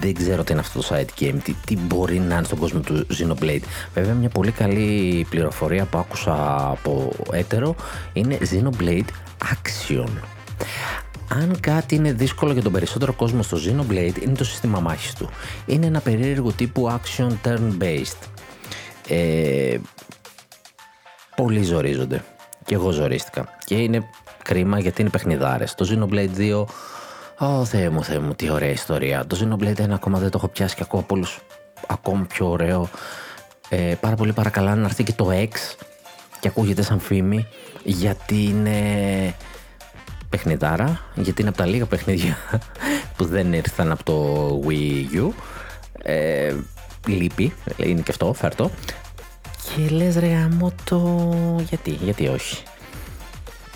Δεν ξέρω τι είναι αυτό το side game, τι, τι μπορεί να είναι στον κόσμο του Xenoblade. Βέβαια μια πολύ καλή πληροφορία που άκουσα από έτερο είναι Xenoblade Action. Αν κάτι είναι δύσκολο για τον περισσότερο κόσμο στο Xenoblade είναι το σύστημα μάχης του. Είναι ένα περίεργο τύπου action turn-based. Ε, πολλοί ζορίζονται. Και εγώ ζορίστηκα. Και είναι κρίμα γιατί είναι παιχνιδάρες. Το Xenoblade 2, Ω Θεέ μου, Θεέ μου, τι ωραία ιστορία. Το Xenoblade 1 ακόμα δεν το έχω πιάσει και ακούω από όλους ακόμη πιο ωραίο. Ε, πάρα πολύ παρακαλά να έρθει και το X και ακούγεται σαν φήμη γιατί είναι παιχνιδάρα, γιατί είναι από τα λίγα παιχνίδια που δεν ήρθαν από το Wii U. Ε, λείπει, είναι και αυτό, φέρτο. Και λες ρε γάμο το... γιατί, γιατί όχι.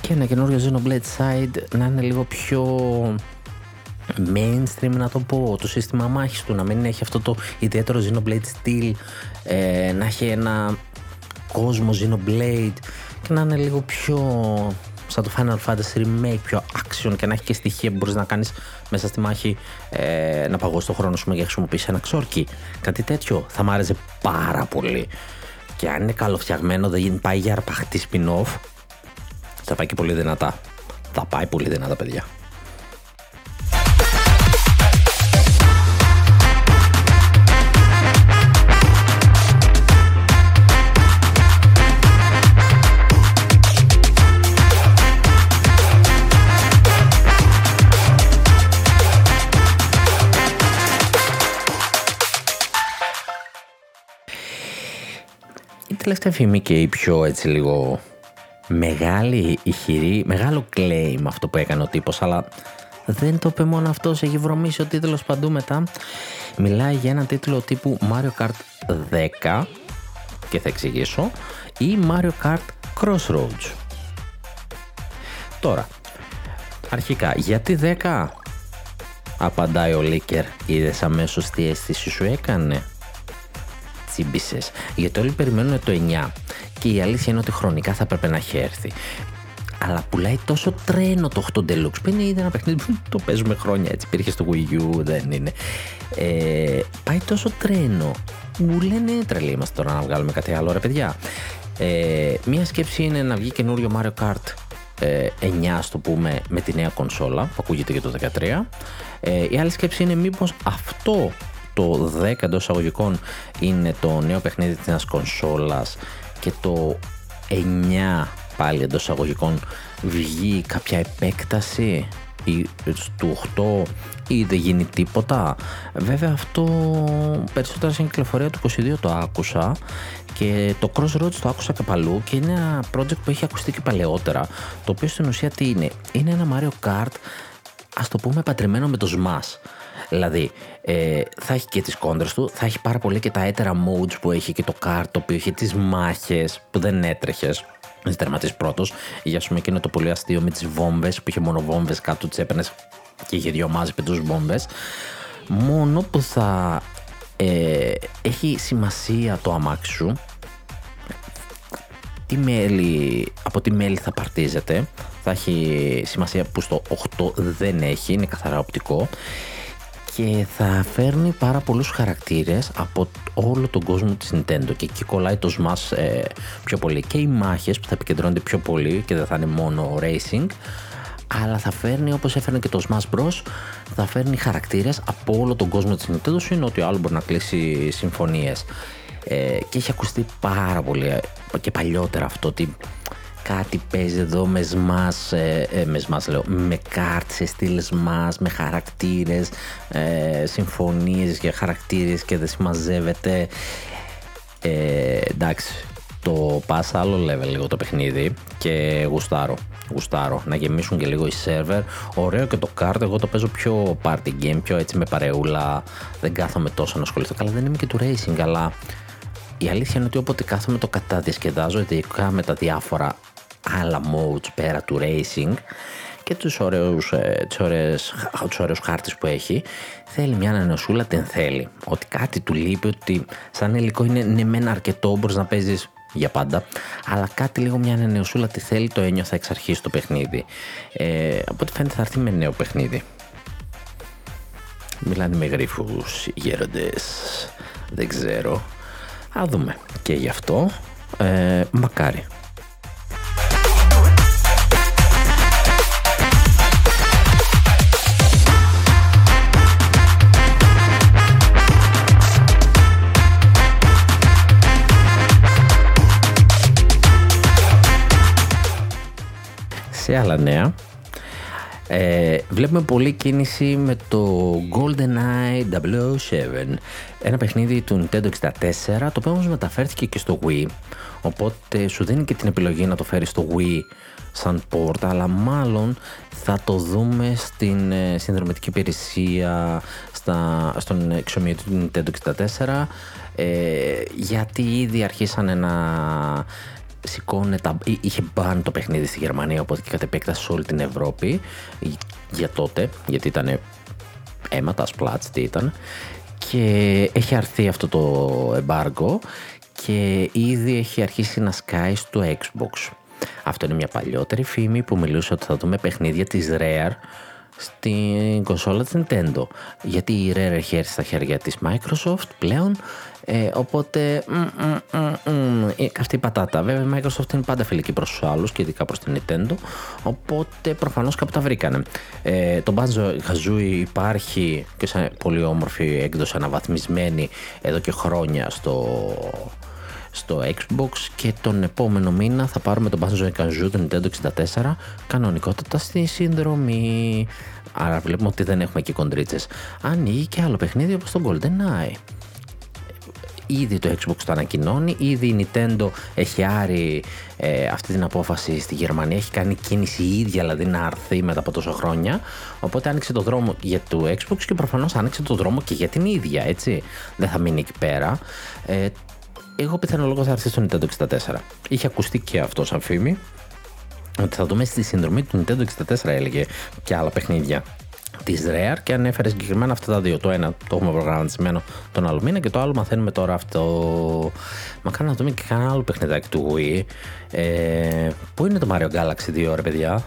Και ένα καινούριο Xenoblade Side να είναι λίγο πιο mainstream να το πω, το σύστημα μάχης του να μην έχει αυτό το ιδιαίτερο Xenoblade στυλ, ε, να έχει ένα κόσμο Xenoblade και να είναι λίγο πιο σαν το Final Fantasy Remake, πιο action και να έχει και στοιχεία που μπορείς να κάνεις μέσα στη μάχη ε, να παγώσεις το χρόνο σου για να χρησιμοποιήσει ένα ξόρκι. Κάτι τέτοιο θα μ' άρεσε πάρα πολύ. Και αν είναι καλοφτιαγμένο, δεν πάει για αρπαχτή spin-off, θα πάει και πολύ δυνατά. Θα πάει πολύ δυνατά, παιδιά. Τελευταία φήμη και η πιο έτσι λίγο μεγάλη, ηχηρή, μεγάλο claim αυτό που έκανε ο τύπος, αλλά δεν το είπε μόνο αυτός, έχει βρωμίσει ο τίτλος παντού μετά. Μιλάει για ένα τίτλο τύπου Mario Kart 10 και θα εξηγήσω ή Mario Kart Crossroads. Τώρα, αρχικά, γιατί 10? Απαντάει ο Λίκερ. Είδες αμέσως τι αίσθηση σου έκανε; Τσίμπησε. Γιατί όλοι περιμένουν το 9. Και η αλήθεια είναι ότι χρονικά θα έπρεπε να έχει έρθει. Αλλά πουλάει τόσο τρένο το 8 Deluxe. Που είναι ένα παιχνίδι που το παίζουμε χρόνια έτσι. Υπήρχε στο Wii U, δεν είναι. Ε, πάει τόσο τρένο. Μου λένε τρελή είμαστε τώρα να βγάλουμε κάτι άλλο, ρε παιδιά. Ε, μία σκέψη είναι να βγει καινούριο Mario Kart ε, 9 ας το πούμε με τη νέα κονσόλα που ακούγεται και το 13 ε, η άλλη σκέψη είναι μήπως αυτό το 10 εντός εισαγωγικών είναι το νέο παιχνίδι της νέας κονσόλας και το 9 πάλι εντός εισαγωγικών βγει κάποια επέκταση ή του 8 ή δεν γίνει τίποτα. Βέβαια αυτό περισσότερα στην κυκλοφορία του 22 το άκουσα και το Crossroads το άκουσα και παλού και είναι ένα project που έχει ακουστεί και παλαιότερα το οποίο στην ουσία τι είναι; Είναι ένα Mario Kart ας το πούμε πατρεμένο με το Smash. Δηλαδή, ε, θα έχει και τις κόντρες του, θα έχει πάρα πολύ και τα έτερα modes που έχει και το kart, το οποίο έχει τις μάχες που δεν έτρεχες, να τερματίσει πρώτος. Για πούμε και είναι το πολύ αστείο με τις βόμβες που είχε μόνο βόμβες κάτω, τις έπαιρνες και είχε δύο μάζε τους βόμβες. Μόνο που θα ε, έχει σημασία το αμάξι σου τι μέλη, από τι μέλη θα παρτίζεται θα έχει σημασία που στο 8 δεν έχει, είναι καθαρά οπτικό και θα φέρνει πάρα πολλούς χαρακτήρες από όλο τον κόσμο της Nintendo. Και εκεί κολλάει το Smash ε, πιο πολύ. Και οι μάχες που θα επικεντρώνονται πιο πολύ και δεν θα είναι μόνο racing. Αλλά θα φέρνει όπως έφερνε και το Smash Bros θα φέρνει χαρακτήρες από όλο τον κόσμο της Nintendo σου είναι ότι άλλος μπορεί να κλείσει συμφωνίες. Ε, και έχει ακουστεί πάρα πολύ ε, και παλιότερα αυτό ότι κάτι παίζει εδώ μες σμάς, ε, ε, μες σμάς λέω, με κάρτ σε στυλ σμάς, με χαρακτήρες, ε, συμφωνίες για χαρακτήρες και δεν συμμαζεύεται. Ε, εντάξει, το πας άλλο level λίγο το παιχνίδι και γουστάρω. Γουστάρω να γεμίσουν και λίγο οι σερβερ. Ωραίο και το κάρτ, εγώ το παίζω πιο party game, πιο έτσι με παρεούλα. Δεν κάθομαι τόσο να ασχοληθώ. Καλά, δεν είμαι και του racing, αλλά η αλήθεια είναι ότι όποτε κάθομαι το καταδιασκεδάζω, ειδικά με τα διάφορα άλλα modes πέρα του racing και τους ωραίους, ε, τους, ωραίους, τους ωραίους χάρτες που έχει. Θέλει μια ανανεωσούλα την θέλει. Ότι κάτι του λείπει ότι σαν υλικό είναι ναι μεν αρκετό μπορείς να παίζεις για πάντα αλλά κάτι λίγο μια ανανεωσούλα τη θέλει το ένιωθα εξ αρχής το παιχνίδι. Ε, οπότε φαίνεται θα έρθει με νέο παιχνίδι. Μιλάνε με γρίφους οι γέροντες δεν ξέρω. Α δούμε και γι' αυτό. Ε, μακάρι σε άλλα νέα, ε, βλέπουμε πολλή κίνηση με το GoldenEye 007 ένα παιχνίδι του Nintendo 64 το οποίο όμως μεταφέρθηκε και στο Wii. Οπότε σου δίνει και την επιλογή να το φέρεις στο Wii σαν port αλλά μάλλον θα το δούμε στην ε, συνδρομητική υπηρεσία στα, στον εξομοιό του Nintendo 64 ε, γιατί ήδη αρχίσανε να σηκώνε τα... είχε μπαν το παιχνίδι στη Γερμανία οπότε και κατ' επέκταση σε όλη την Ευρώπη για τότε γιατί ήταν αίματα, σπλάτς, τι ήταν και έχει αρθεί αυτό το εμπάργκο και ήδη έχει αρχίσει να σκάει στο Xbox. Αυτό είναι μια παλιότερη φήμη που μιλούσε ότι θα δούμε παιχνίδια της Rare στην κονσόλα της Nintendo. Γιατί η Rare έχει έρθει στα χέρια της Microsoft πλέον ε, οπότε, ε, αυτή η πατάτα. Βέβαια, η Microsoft είναι πάντα φιλική προς τους άλλους και ειδικά προς την Nintendo. Οπότε, προφανώς κάπου τα βρήκανε. Ε, το Banjo Kazooie υπάρχει και σε πολύ όμορφη έκδοση αναβαθμισμένη εδώ και χρόνια στο, στο Xbox και τον επόμενο μήνα θα πάρουμε τον Banjo Kazooie του Nintendo 64 κανονικότατα στη συνδρομή. Άρα βλέπουμε ότι δεν έχουμε και κοντρίτσες. Ανοίγει και άλλο παιχνίδι όπως το GoldenEye. Ήδη το Xbox το ανακοινώνει, ήδη η Nintendo έχει άρει ε, αυτή την απόφαση στη Γερμανία, έχει κάνει κίνηση η ίδια δηλαδή να αρθεί μετά από τόσα χρόνια. Οπότε άνοιξε το δρόμο για το Xbox και προφανώς άνοιξε το δρόμο και για την ίδια, έτσι. Δεν θα μείνει εκεί πέρα. Ε, εγώ πιθανολογώ θα έρθει στο Nintendo 64. Είχε ακουστεί και αυτό σαν φήμη. Ότι θα δούμε στη συνδρομή του Nintendo 64 έλεγε και άλλα παιχνίδια. Της Rare και ανέφερε συγκεκριμένα αυτά τα δύο. Το ένα το έχουμε προγραμματισμένο τον άλλο μήνα και το άλλο μαθαίνουμε τώρα αυτό. Μα κάνω να δούμε και κανένα άλλο παιχνιδάκι του Wii. Ε, πού είναι το Mario Galaxy 2, ρε παιδιά;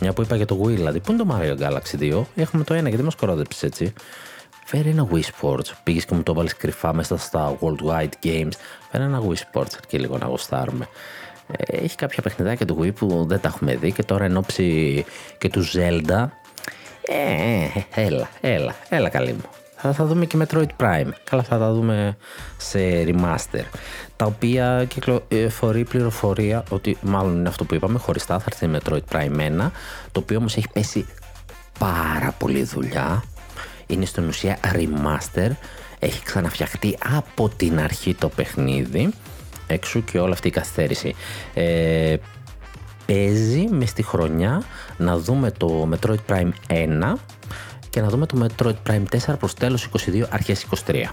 Μια που είπα για το Wii, δηλαδή. Πού είναι το Mario Galaxy 2. Έχουμε το ένα γιατί μας κορόδεψε έτσι. Φέρε ένα Wii Sports. Πήγες και μου το βάλει κρυφά μέσα στα Worldwide Games. Φέρε ένα Wii Sports και λίγο να γοστάρουμε. Ε, έχει κάποια παιχνιδάκια του Wii που δεν τα έχουμε δει και τώρα εν ώψη και του Zelda ε, έλα, έλα, έλα καλή μου. Θα, θα δούμε και Metroid Prime. Καλά θα τα δούμε σε remaster. Τα οποία κυκλοφορεί πληροφορία ότι μάλλον είναι αυτό που είπαμε χωριστά θα έρθει Metroid Prime 1 το οποίο όμως έχει πέσει πάρα πολύ δουλειά. Είναι στην ουσία remaster. Έχει ξαναφτιαχτεί από την αρχή το παιχνίδι. Έξω και όλη αυτή η καθυστέρηση. Ε, παίζει μες στη χρονιά να δούμε το Metroid Prime 1 και να δούμε το Metroid Prime 4 προς τέλος 22 αρχές 23.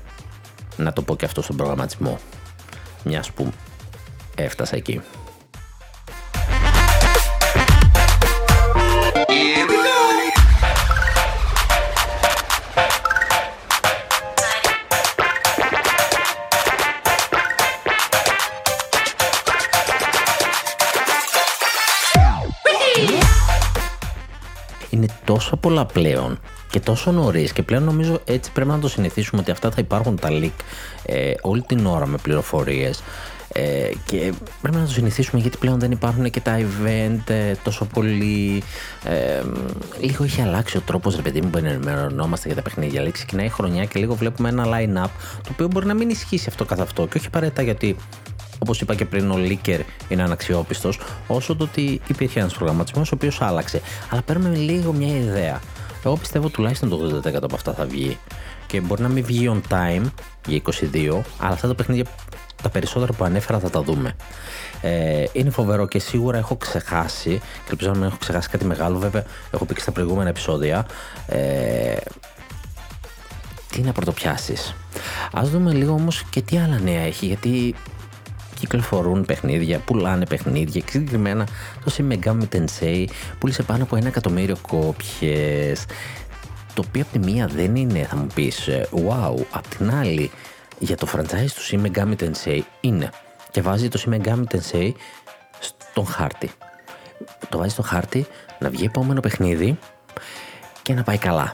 Να το πω και αυτό στον προγραμματισμό. Μιας που έφτασα εκεί. Τόσο πολλά πλέον και τόσο νωρίς και πλέον νομίζω έτσι πρέπει να το συνηθίσουμε ότι αυτά θα υπάρχουν τα leak ε, όλη την ώρα με πληροφορίες. Ε, και πρέπει να το συνηθίσουμε γιατί πλέον δεν υπάρχουν και τα event ε, τόσο πολύ. Ε, λίγο έχει αλλάξει ο τρόπος, ρε παιδί μου, που ενημερωνόμαστε για τα παιχνίδια. Λέει, ξεκινάει η χρονιά και λίγο βλέπουμε ένα line-up το οποίο μπορεί να μην ισχύσει αυτό καθ' αυτό. Και όχι απαραίτητα γιατί όπως είπα και πριν, ο Λίκερ είναι αναξιόπιστο, όσο το ότι υπήρχε ένας προγραμματισμός ο οποίος άλλαξε. Αλλά παίρνουμε λίγο μια ιδέα. Εγώ πιστεύω τουλάχιστον το 80% από αυτά θα βγει. Και μπορεί να μην βγει on time για 22, αλλά αυτά τα παιχνίδια τα περισσότερα που ανέφερα θα τα δούμε. Ε, είναι φοβερό και σίγουρα έχω ξεχάσει, και ελπίζω να μην έχω ξεχάσει κάτι μεγάλο, βέβαια έχω πει και στα προηγούμενα επεισόδια. Ε, τι να πρωτοπιάσεις. Α δούμε λίγο όμως και τι άλλα νέα έχει, γιατί κυκλοφορούν παιχνίδια, πουλάνε παιχνίδια και συγκεκριμένα το Shin Megami Tensei πούλησε πάνω από ένα εκατομμύριο κόπιες το οποίο από τη μία δεν είναι θα μου πεις ε, wow, απ' την άλλη για το franchise του Shin Megami Tensei είναι και βάζει το Shin Megami Tensei στον χάρτη. Το βάζει στο χάρτη να βγει επόμενο παιχνίδι και να πάει καλά.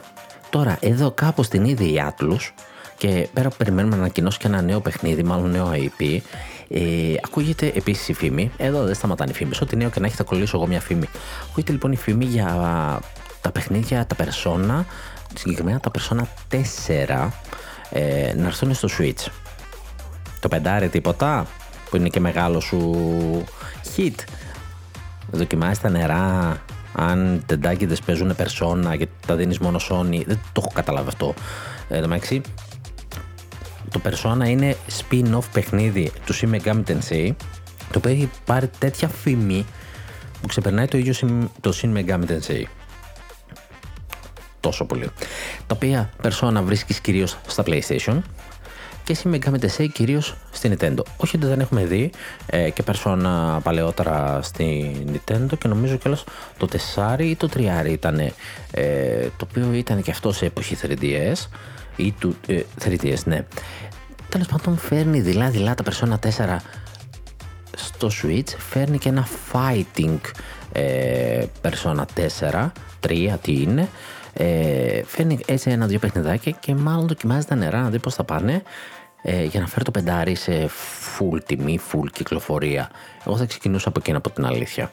Τώρα εδώ κάπως την ίδια η Atlus και πέρα που περιμένουμε να ανακοινώσει και ένα νέο παιχνίδι, μάλλον νέο IP, ε, ακούγεται επίσης η φήμη. Εδώ δεν σταματάνε οι φήμες. Ό,τι νέο και να έχει, θα κολλήσω εγώ μια φήμη. Ακούγεται λοιπόν η φήμη για τα παιχνίδια, τα Persona, συγκεκριμένα τα Persona 4, ε, να έρθουν στο Switch. Το πεντάρι τίποτα, που είναι και μεγάλο σου hit. Δοκιμάζει τα νερά, αν τεντάκιδες παίζουν Persona και τα δίνεις μόνο Sony, δεν το έχω καταλάβει αυτό. Ε, το Persona είναι spin-off παιχνίδι του Shin Megami Tensei το οποίο έχει πάρει τέτοια φήμη που ξεπερνάει το ίδιο το Shin Megami Tensei. Τόσο πολύ. Τα οποία Persona βρίσκεις κυρίως στα PlayStation και Shin Megami Tensei κυρίως στη Nintendo. Όχι ότι δεν έχουμε δει ε, και Persona παλαιότερα στη Nintendo και νομίζω κιόλας το 4 ή το 3 ήταν ε, το οποίο ήταν και αυτό σε εποχή 3DS ή του ε, 3DS, ναι. Τέλος πάντων, φέρνει δειλά-δειλά τα Persona 4 στο Switch, φέρνει και ένα fighting ε, Persona 4, 3, τι είναι. Ε, φέρνει έτσι ένα-δύο παιχνιδάκια και μάλλον δοκιμάζει τα νερά να δει πώς θα πάνε ε, για να φέρει το πεντάρι σε full τιμή, full κυκλοφορία. Εγώ θα ξεκινούσα από εκείνα από την αλήθεια.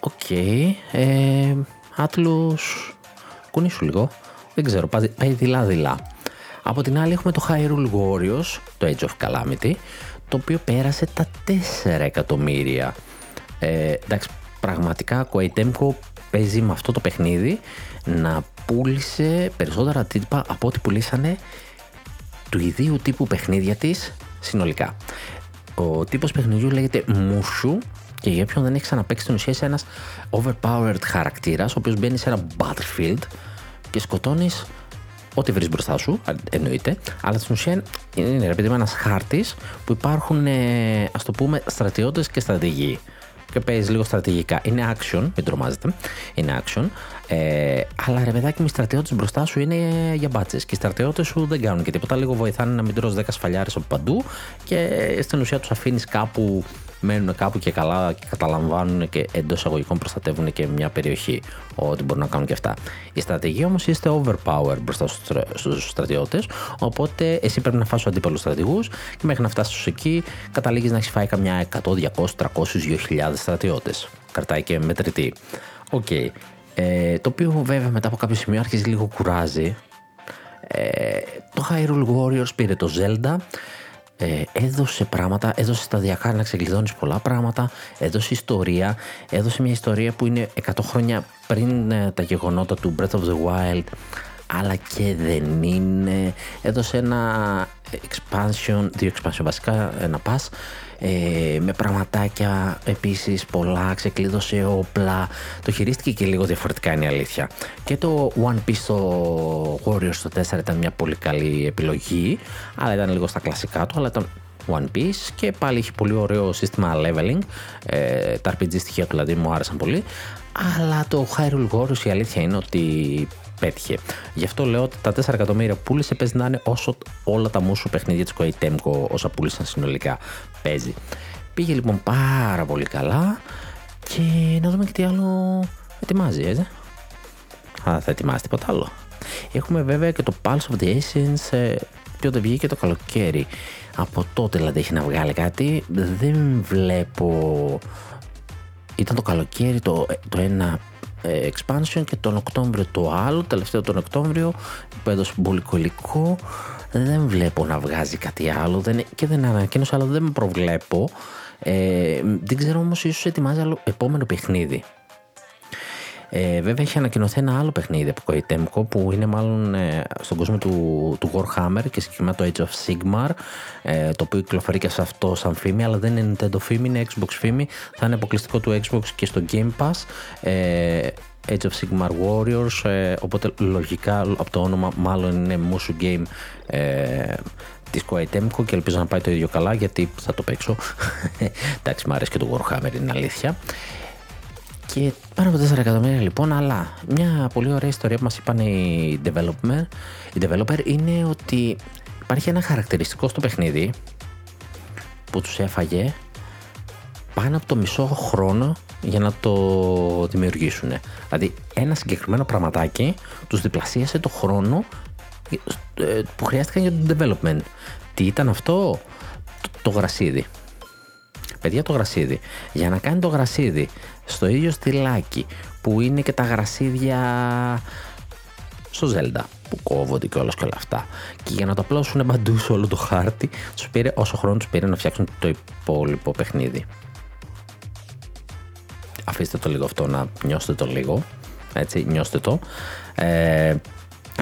OK. Okay, ε, Atlus, κουνήσου λίγο. Δεν ξέρω, πάει δειλά-δειλά. Από την άλλη έχουμε το Hyrule Warriors, το Age of Calamity, το οποίο πέρασε τα 4 εκατομμύρια. Ε, εντάξει, πραγματικά Koei Tecmo παίζει με αυτό το παιχνίδι να πούλησε περισσότερα τύπα από ό,τι πουλήσανε του ιδίου τύπου παιχνίδια της συνολικά. Ο τύπος παιχνιδιού λέγεται Mushu και για όποιον δεν έχει ξαναπέξει στην ουσία είσαι ένας overpowered χαρακτήρας ο οποίος μπαίνει σε ένα battlefield και σκοτώνεις ό,τι βρεις μπροστά σου, εννοείται, αλλά στην ουσία είναι ρε παιδί ένας χάρτης που υπάρχουν, ε, ας το πούμε, στρατιώτες και στρατηγοί. Και παίζει λίγο στρατηγικά. Είναι action, μην τρομάζετε. Είναι action. Ε, αλλά ρε παιδάκι μου, οι στρατιώτες μπροστά σου είναι για μπάτσες. Και οι στρατιώτες σου δεν κάνουν και τίποτα. Λίγο βοηθάνε να μην τρώσει 10 σφαλιάρες από παντού και στην ουσία τους αφήνεις κάπου μένουν κάπου και καλά και καταλαμβάνουν και εντός εισαγωγικών προστατεύουν και μια περιοχή. Ό,τι μπορούν να κάνουν και αυτά. Η στρατηγία όμως είστε overpower μπροστά στους στρατιώτες. Οπότε εσύ πρέπει να φας του αντίπαλους στρατηγούς και μέχρι να φτάσεις εκεί καταλήγεις να έχεις φάει καμιά 100, 200, 300, 2000 στρατιώτες. Καρτάει και μετρητή. OK. Okay. Ε, το οποίο βέβαια μετά από κάποιο σημείο άρχιζε λίγο κουράζει. Ε, το Hyrule Warriors πήρε το Zelda ε, έδωσε πράγματα, έδωσε σταδιακά να ξεκλειδώνεις πολλά πράγματα, έδωσε ιστορία, έδωσε μια ιστορία που είναι 100 χρόνια πριν ε, τα γεγονότα του Breath of the Wild, αλλά και δεν είναι. Έδωσε ένα expansion, δύο expansion βασικά, ένα pass, ε, με πραγματάκια επίσης πολλά, ξεκλείδωσε όπλα, το χειρίστηκε και λίγο διαφορετικά είναι η αλήθεια. Και το One Piece στο Warriors στο 4 ήταν μια πολύ καλή επιλογή, αλλά ήταν λίγο στα κλασικά του, αλλά ήταν One Piece και πάλι έχει πολύ ωραίο σύστημα leveling, ε, τα RPG στοιχεία του δηλαδή μου άρεσαν πολύ, αλλά το Hyrule Warriors η αλήθεια είναι ότι πέτυχε. Γι' αυτό λέω ότι τα 4 εκατομμύρια που πούλησε παίζει να είναι όσο όλα τα μουσου παιχνίδια της Koei Temco όσα πούλησαν συνολικά παίζει. Πήγε λοιπόν πάρα πολύ καλά και να δούμε και τι άλλο ετοιμάζει, έτσι. Α, θα ετοιμάσει τίποτα άλλο. Έχουμε βέβαια και το Pulse of the Essence ε, και όταν βγήκε το καλοκαίρι. Από τότε δηλαδή έχει να βγάλει κάτι. Δεν βλέπω... Ήταν το καλοκαίρι το, το ένα ε, expansion και τον Οκτώβριο το άλλο, τελευταίο τον Οκτώβριο που έδωσε πολύ κολλικό δεν βλέπω να βγάζει κάτι άλλο δεν, και δεν ανακοίνωσε αλλά δεν με προβλέπω. Ε, δεν ξέρω όμως ίσως ετοιμάζει άλλο επόμενο παιχνίδι ε, βέβαια έχει ανακοινωθεί ένα άλλο παιχνίδι από η Temco που είναι μάλλον ε, στον κόσμο του, του Warhammer και συγκεκριμένα το Age of Sigmar ε, το οποίο κυκλοφορεί και σε αυτό σαν φήμη αλλά δεν είναι Nintendo φήμη, είναι Xbox φήμη. Θα είναι αποκλειστικό του Xbox και στο Game Pass. Ε, Age of Sigmar Warriors ε, οπότε λογικά από το όνομα μάλλον είναι Musou Game ε, της Koei Temco και ελπίζω να πάει το ίδιο καλά γιατί θα το παίξω. Εντάξει μου αρέσει και το Warhammer είναι αλήθεια και πάνω από 4 εκατομμύρια λοιπόν, αλλά μια πολύ ωραία ιστορία που μας είπαν οι developer, οι developer είναι ότι υπάρχει ένα χαρακτηριστικό στο παιχνίδι που τους έφαγε πάνω από το μισό χρόνο για να το δημιουργήσουν. Δηλαδή ένα συγκεκριμένο πραγματάκι τους διπλασίασε το χρόνο ε, που χρειάστηκαν για το development. Τι ήταν αυτό; Το, το γρασίδι. Παιδιά το γρασίδι. Για να κάνει το γρασίδι στο ίδιο στυλάκι που είναι και τα γρασίδια στο Zelda που κόβονται και όλα και όλα αυτά. Και για να το απλώσουν παντού σε όλο το χάρτη, τους πήρε όσο χρόνο τους πήρε να φτιάξουν το υπόλοιπο παιχνίδι. Αφήστε το λίγο αυτό να νιώσετε το λίγο. Έτσι, νιώστε το. Ε,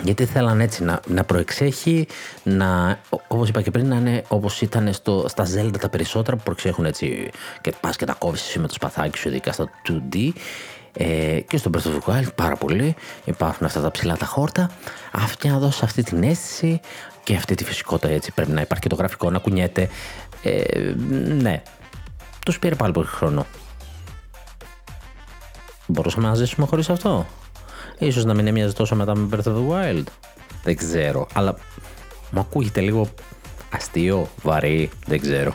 γιατί θέλαν έτσι να, να προεξέχει, να, όπως είπα και πριν, να είναι όπως ήταν στο, στα Zelda τα περισσότερα που προεξέχουν έτσι και πας και τα κόβεις εσύ με το σπαθάκι σου, ειδικά στα 2D. Ε, και στο Breath of the Wild πάρα πολύ. Υπάρχουν αυτά τα ψηλά τα χόρτα. Αυτή να δώσει αυτή την αίσθηση και αυτή τη φυσικότητα έτσι πρέπει να υπάρχει και το γραφικό να κουνιέται. Ε, ναι. Τους πήρε πάλι πολύ χρόνο. Μπορούσαμε να ζήσουμε χωρίς αυτό Ίσως να μην έμοιαζε τόσο μετά με Breath of the Wild. Δεν ξέρω. Αλλά μου ακούγεται λίγο αστείο, βαρύ, δεν ξέρω.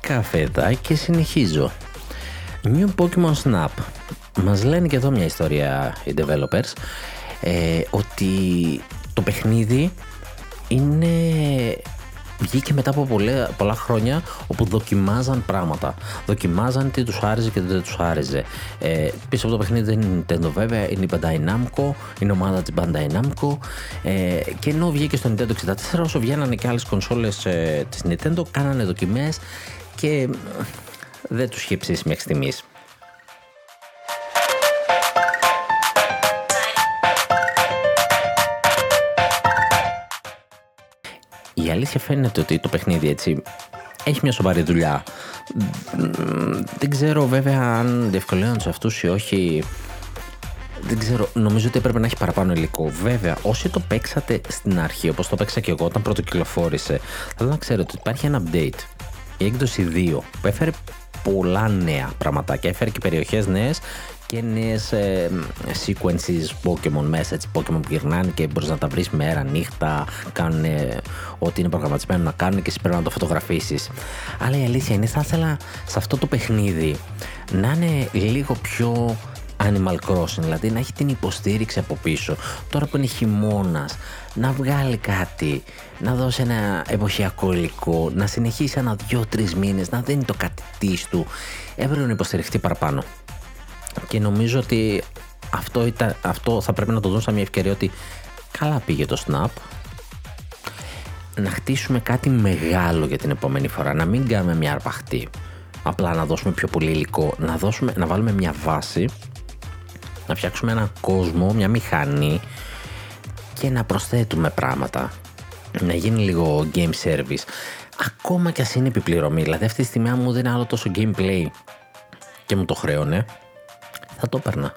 Καφεδάκι και συνεχίζω. New Pokemon Snap. Μας λένε και εδώ μια ιστορία οι developers ε, ότι το παιχνίδι είναι βγήκε μετά από πολλά, πολλά χρόνια όπου δοκιμάζαν πράγματα. Δοκιμάζαν τι τους άρεσε και τι δεν τους άρεσε. Ε, πίσω από το παιχνίδι δεν είναι Nintendo βέβαια, είναι η Bandai Namco, είναι ομάδα της Bandai Namco ε, και ενώ βγήκε στο Nintendo 64 όσο βγαίνανε και άλλες κονσόλες ε, της Nintendo κάνανε δοκιμές και δεν τους είχε ψήσει μέχρι στιγμής. Η αλήθεια φαίνεται ότι το παιχνίδι έτσι έχει μια σοβαρή δουλειά. Δεν ξέρω βέβαια αν διευκολύνουν σε αυτούς ή όχι. Δεν ξέρω, νομίζω ότι έπρεπε να έχει παραπάνω υλικό. Βέβαια, όσοι το παίξατε στην αρχή, όπως το παίξα και εγώ όταν πρώτο κυκλοφόρησε, θέλω να ξέρετε ότι υπάρχει ένα update. Η έκδοση 2 που έφερε πολλά νέα πραγματάκια. Έφερε και περιοχές νέες και νέες ε, sequences Pokemon μέσα, έτσι, Pokemon που γυρνάνε και μπορείς να τα βρεις μέρα, νύχτα, κάνουν ό,τι είναι προγραμματισμένο να κάνουν και εσύ πρέπει να το φωτογραφίσεις. Αλλά η αλήθεια είναι, θα ήθελα σε αυτό το παιχνίδι να είναι λίγο πιο Animal Crossing, δηλαδή να έχει την υποστήριξη από πίσω. Τώρα που είναι χειμώνας, να βγάλει κάτι, να δώσει ένα εποχιακό υλικό, να συνεχίσει ένα δύο-τρει μήνες, να δίνει το κάτι του. Έπρεπε να υποστηριχτεί παραπάνω. Και νομίζω ότι αυτό, ήταν, αυτό θα πρέπει να το δουν σαν μια ευκαιρία ότι καλά πήγε το Snap. Να χτίσουμε κάτι μεγάλο για την επόμενη φορά. Να μην κάνουμε μια αρπαχτή. Απλά να δώσουμε πιο πολύ υλικό. Να, δώσουμε, να βάλουμε μια βάση. Να φτιάξουμε έναν κόσμο, μια μηχανή και να προσθέτουμε πράγματα. Να γίνει λίγο game service. Ακόμα κι ας είναι επιπληρωμή. Δηλαδή αυτή τη στιγμή μου δεν είναι άλλο τόσο gameplay και μου το χρέωνε θα το έπαιρνα.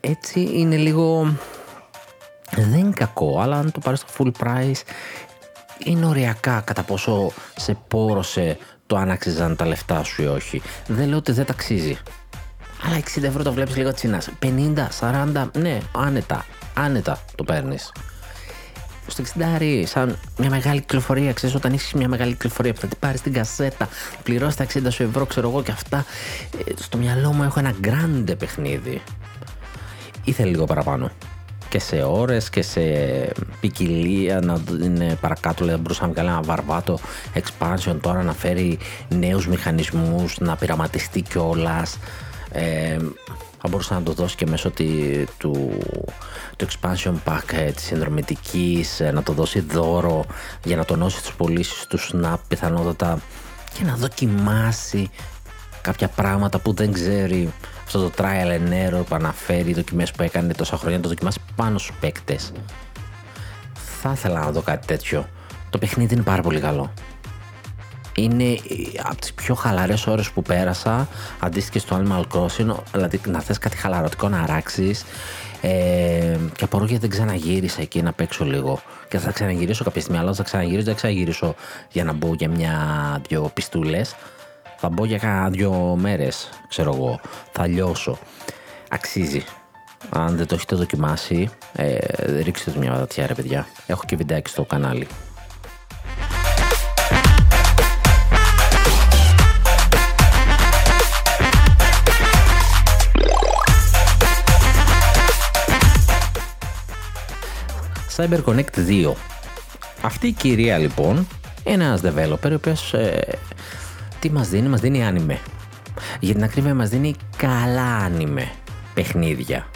Έτσι είναι λίγο... Δεν είναι κακό, αλλά αν το πάρεις στο full price είναι ωριακά κατά πόσο σε πόρωσε το αν άξιζαν τα λεφτά σου ή όχι. Δεν λέω ότι δεν ταξίζει. Αλλά 60 ευρώ το βλέπεις λίγο τσινάς. 50, 40, ναι, άνετα, άνετα το παίρνεις στο 60 σαν μια μεγάλη κυκλοφορία. Ξέρεις, όταν έχεις μια μεγάλη κυκλοφορία που θα την πάρεις την κασέτα, πληρώσει τα 60 σου ευρώ, ξέρω εγώ και αυτά. Ε, στο μυαλό μου έχω ένα grande παιχνίδι. Ήθελε λίγο παραπάνω. Και σε ώρες και σε ποικιλία να είναι παρακάτω. Δηλαδή, μπορούσα να βγάλει ένα βαρβάτο expansion τώρα να φέρει νέους μηχανισμούς, να πειραματιστεί κιόλας. Ε, θα μπορούσε να το δώσει και μέσω του, του expansion pack ε, της συνδρομητικής, ε, να το δώσει δώρο για να τονώσει τις πωλήσεις του Snap πιθανότατα και να δοκιμάσει κάποια πράγματα που δεν ξέρει αυτό το trial and error που αναφέρει, οι δοκιμές που έκανε τόσα χρόνια, να το δοκιμάσει πάνω στους παίκτες. Θα ήθελα να δω κάτι τέτοιο. Το παιχνίδι είναι πάρα πολύ καλό είναι από τις πιο χαλαρές ώρες που πέρασα αντίστοιχε στο Animal Crossing δηλαδή να θες κάτι χαλαρωτικό να αράξεις ε, και απορώ γιατί δεν ξαναγύρισα εκεί να παίξω λίγο. Και θα ξαναγυρίσω κάποια στιγμή αλλά θα ξαναγυρίσω δεν ξαναγυρίσω για να μπω για μια-δυο πιστούλες. Θα μπω για κάνα δυο μέρες ξέρω εγώ. Θα λιώσω. Αξίζει. Αν δεν το έχετε δοκιμάσει ε, ρίξτε το μια ματιά ρε παιδιά. Έχω και βιντεάκι στο κανάλι CyberConnect 2. Αυτή η κυρία λοιπόν είναι ένας developer ο οποίος ε, τι μας δίνει, μας δίνει άνιμε. Για την ακρίβεια μας δίνει καλά άνιμε παιχνίδια.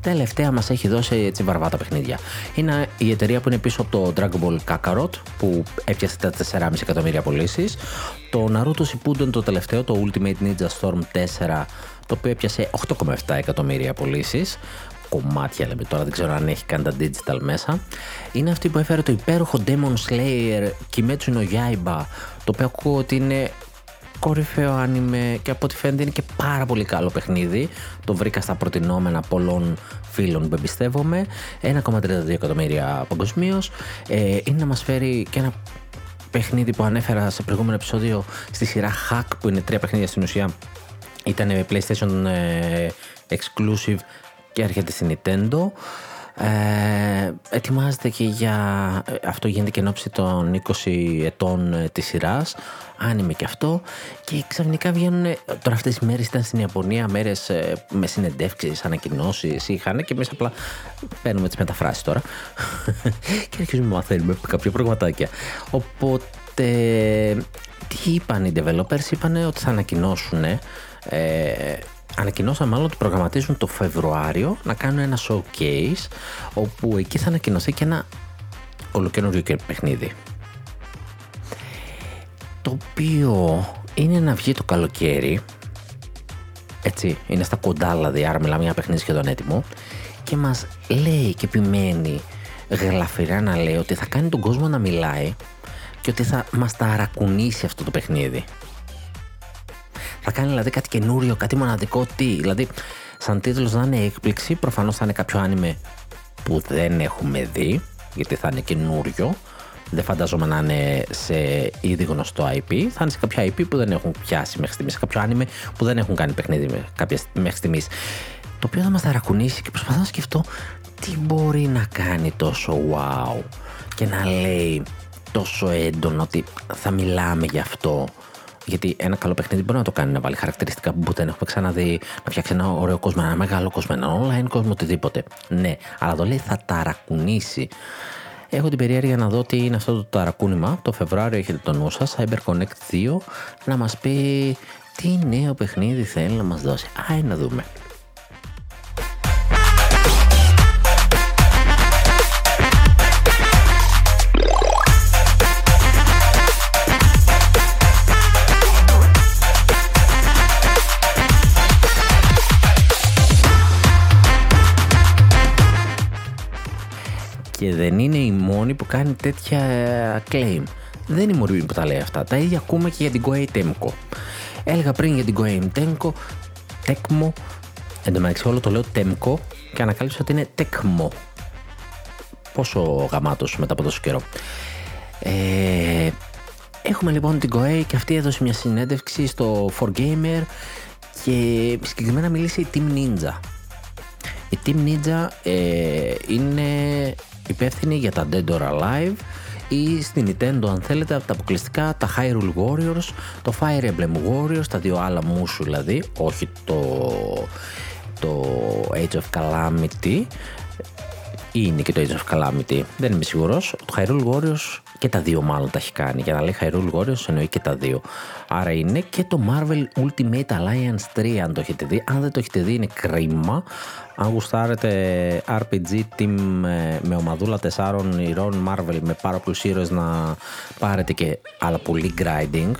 Τελευταία μας έχει δώσει έτσι βαρβάτα παιχνίδια. Είναι η εταιρεία που είναι πίσω από το Dragon Ball Kakarot που έπιασε τα 4,5 εκατομμύρια πωλήσεις. Το Naruto Shippuden το τελευταίο, το Ultimate Ninja Storm 4 το οποίο έπιασε 8,7 εκατομμύρια πωλήσεις κομμάτια λέμε τώρα, δεν ξέρω αν έχει καν τα digital μέσα. Είναι αυτή που έφερε το υπέροχο Demon Slayer Kimetsu no Yaiba, το οποίο ακούω ότι είναι κορυφαίο άνιμε και από ό,τι φαίνεται είναι και πάρα πολύ καλό παιχνίδι. Το βρήκα στα προτινόμενα πολλών φίλων που εμπιστεύομαι. 1,32 εκατομμύρια παγκοσμίως. Ε, είναι να μας φέρει και ένα παιχνίδι που ανέφερα σε προηγούμενο επεισόδιο στη σειρά Hack που είναι τρία παιχνίδια στην ουσία. Ήταν PlayStation ε, exclusive και έρχεται στη Nintendo. Ε, ετοιμάζεται και για αυτό γίνεται και εν των 20 ετών ε, της σειράς. Άνιμε και αυτό. Και ξαφνικά βγαίνουν τώρα αυτές οι μέρες ήταν στην Ιαπωνία μέρες ε, με συνεντεύξεις, ανακοινώσεις είχαν και εμείς απλά παίρνουμε τις μεταφράσεις τώρα. Και αρχίζουμε να μαθαίνουμε κάποια πραγματάκια. Οπότε τι είπαν οι developers είπαν ότι θα ανακοινώσουν ε, ανακοινώσαν μάλλον ότι προγραμματίζουν το Φεβρουάριο να κάνουν ένα showcase όπου εκεί θα ανακοινωθεί και ένα ολοκένουργιο παιχνίδι το οποίο είναι να βγει το καλοκαίρι έτσι, είναι στα κοντά δηλαδή, άρα μιλάμε για παιχνίδι σχεδόν έτοιμο και μας λέει και επιμένει γλαφυρά να λέει ότι θα κάνει τον κόσμο να μιλάει και ότι θα μας ταρακουνήσει αυτό το παιχνίδι. Θα κάνει δηλαδή κάτι καινούριο, κάτι μοναδικό, τι. Δηλαδή, σαν τίτλος να είναι έκπληξη, προφανώς θα είναι κάποιο άνιμε που δεν έχουμε δει, γιατί θα είναι καινούριο. Δεν φαντάζομαι να είναι σε ήδη γνωστό IP. Θα είναι σε κάποια IP που δεν έχουν πιάσει μέχρι στιγμής. Σε κάποιο άνιμε που δεν έχουν κάνει παιχνίδι μέχρι στιγμής. Το οποίο θα μας ταρακουνήσει και προσπαθώ να σκεφτώ τι μπορεί να κάνει τόσο wow και να λέει τόσο έντονο ότι θα μιλάμε γι' αυτό. Γιατί ένα καλό παιχνίδι μπορεί να το κάνει να βάλει χαρακτηριστικά που δεν έχουμε ξαναδεί, να φτιάξει ένα ωραίο κόσμο, ένα μεγάλο κόσμο, ένα online κόσμο, οτιδήποτε. Ναι, αλλά το λέει θα ταρακουνήσει. Έχω την περιέργεια να δω τι είναι αυτό το ταρακούνημα. Το Φεβρουάριο έχετε το νου σας, CyberConnect 2, να μας πει τι νέο παιχνίδι θέλει να μας δώσει. Α, να δούμε. Δεν είναι η μόνη που κάνει τέτοια claim. Δεν είναι η μόνη που τα λέει αυτά. Τα ίδια ακούμε και για την Koei Temco. Έλεγα πριν για την Koei Temco, Tecmo, εν τω μεταξύ όλο το λέω Temco και ανακάλυψα ότι είναι Tecmo. Πόσο γαμάτος μετά από τόσο καιρό. Ε, έχουμε λοιπόν την Koei και αυτή έδωσε μια συνέντευξη στο 4Gamer και συγκεκριμένα μιλήσει η Team Ninja. Η Team Ninja ε, είναι υπεύθυνη για τα Dead or Alive ή στην Nintendo αν θέλετε από τα αποκλειστικά τα Hyrule Warriors, το Fire Emblem Warriors, τα δύο άλλα μουσου δηλαδή, όχι το, το Age of Calamity ή είναι και το Age of Calamity, δεν είμαι σίγουρος. Το Hyrule Warriors και τα δύο μάλλον τα έχει κάνει. Για να λέει Hyrule Warriors εννοεί και τα δύο. Άρα είναι και το Marvel Ultimate Alliance 3 αν το έχετε δει. Αν δεν το έχετε δει είναι κρίμα. Αν γουστάρετε RPG team με ομαδούλα τεσσάρων ηρών Marvel με πάρα πολλούς ήρωες να πάρετε και αλλά πολύ grinding.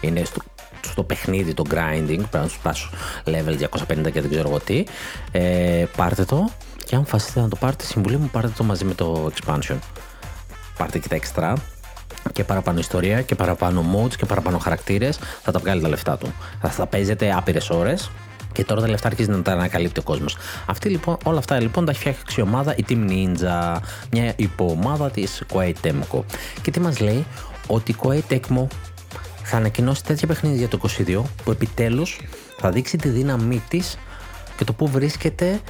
Είναι στο, στο παιχνίδι το grinding, πρέπει να του πάσω level 250 και δεν ξέρω εγώ τι. Ε, πάρτε το και αν φασίσετε να το πάρετε, συμβουλή μου πάρτε το μαζί με το expansion. Πάρτε και τα extra και παραπάνω ιστορία και παραπάνω modes και παραπάνω χαρακτήρες, θα τα βγάλει τα λεφτά του. Θα τα παίζετε άπειρες ώρες και τώρα τα λεφτά αρχίζει να τα ανακαλύπτει ο κόσμος. Αυτή λοιπόν, όλα αυτά λοιπόν τα έχει φτιάξει η ομάδα η Team Ninja, μια υποομάδα της Koei Tecmo. Και τι μας λέει, ότι η Koei Tecmo θα ανακοινώσει τέτοια παιχνίδια για το 22 που επιτέλους θα δείξει τη δύναμή της και το που βρίσκεται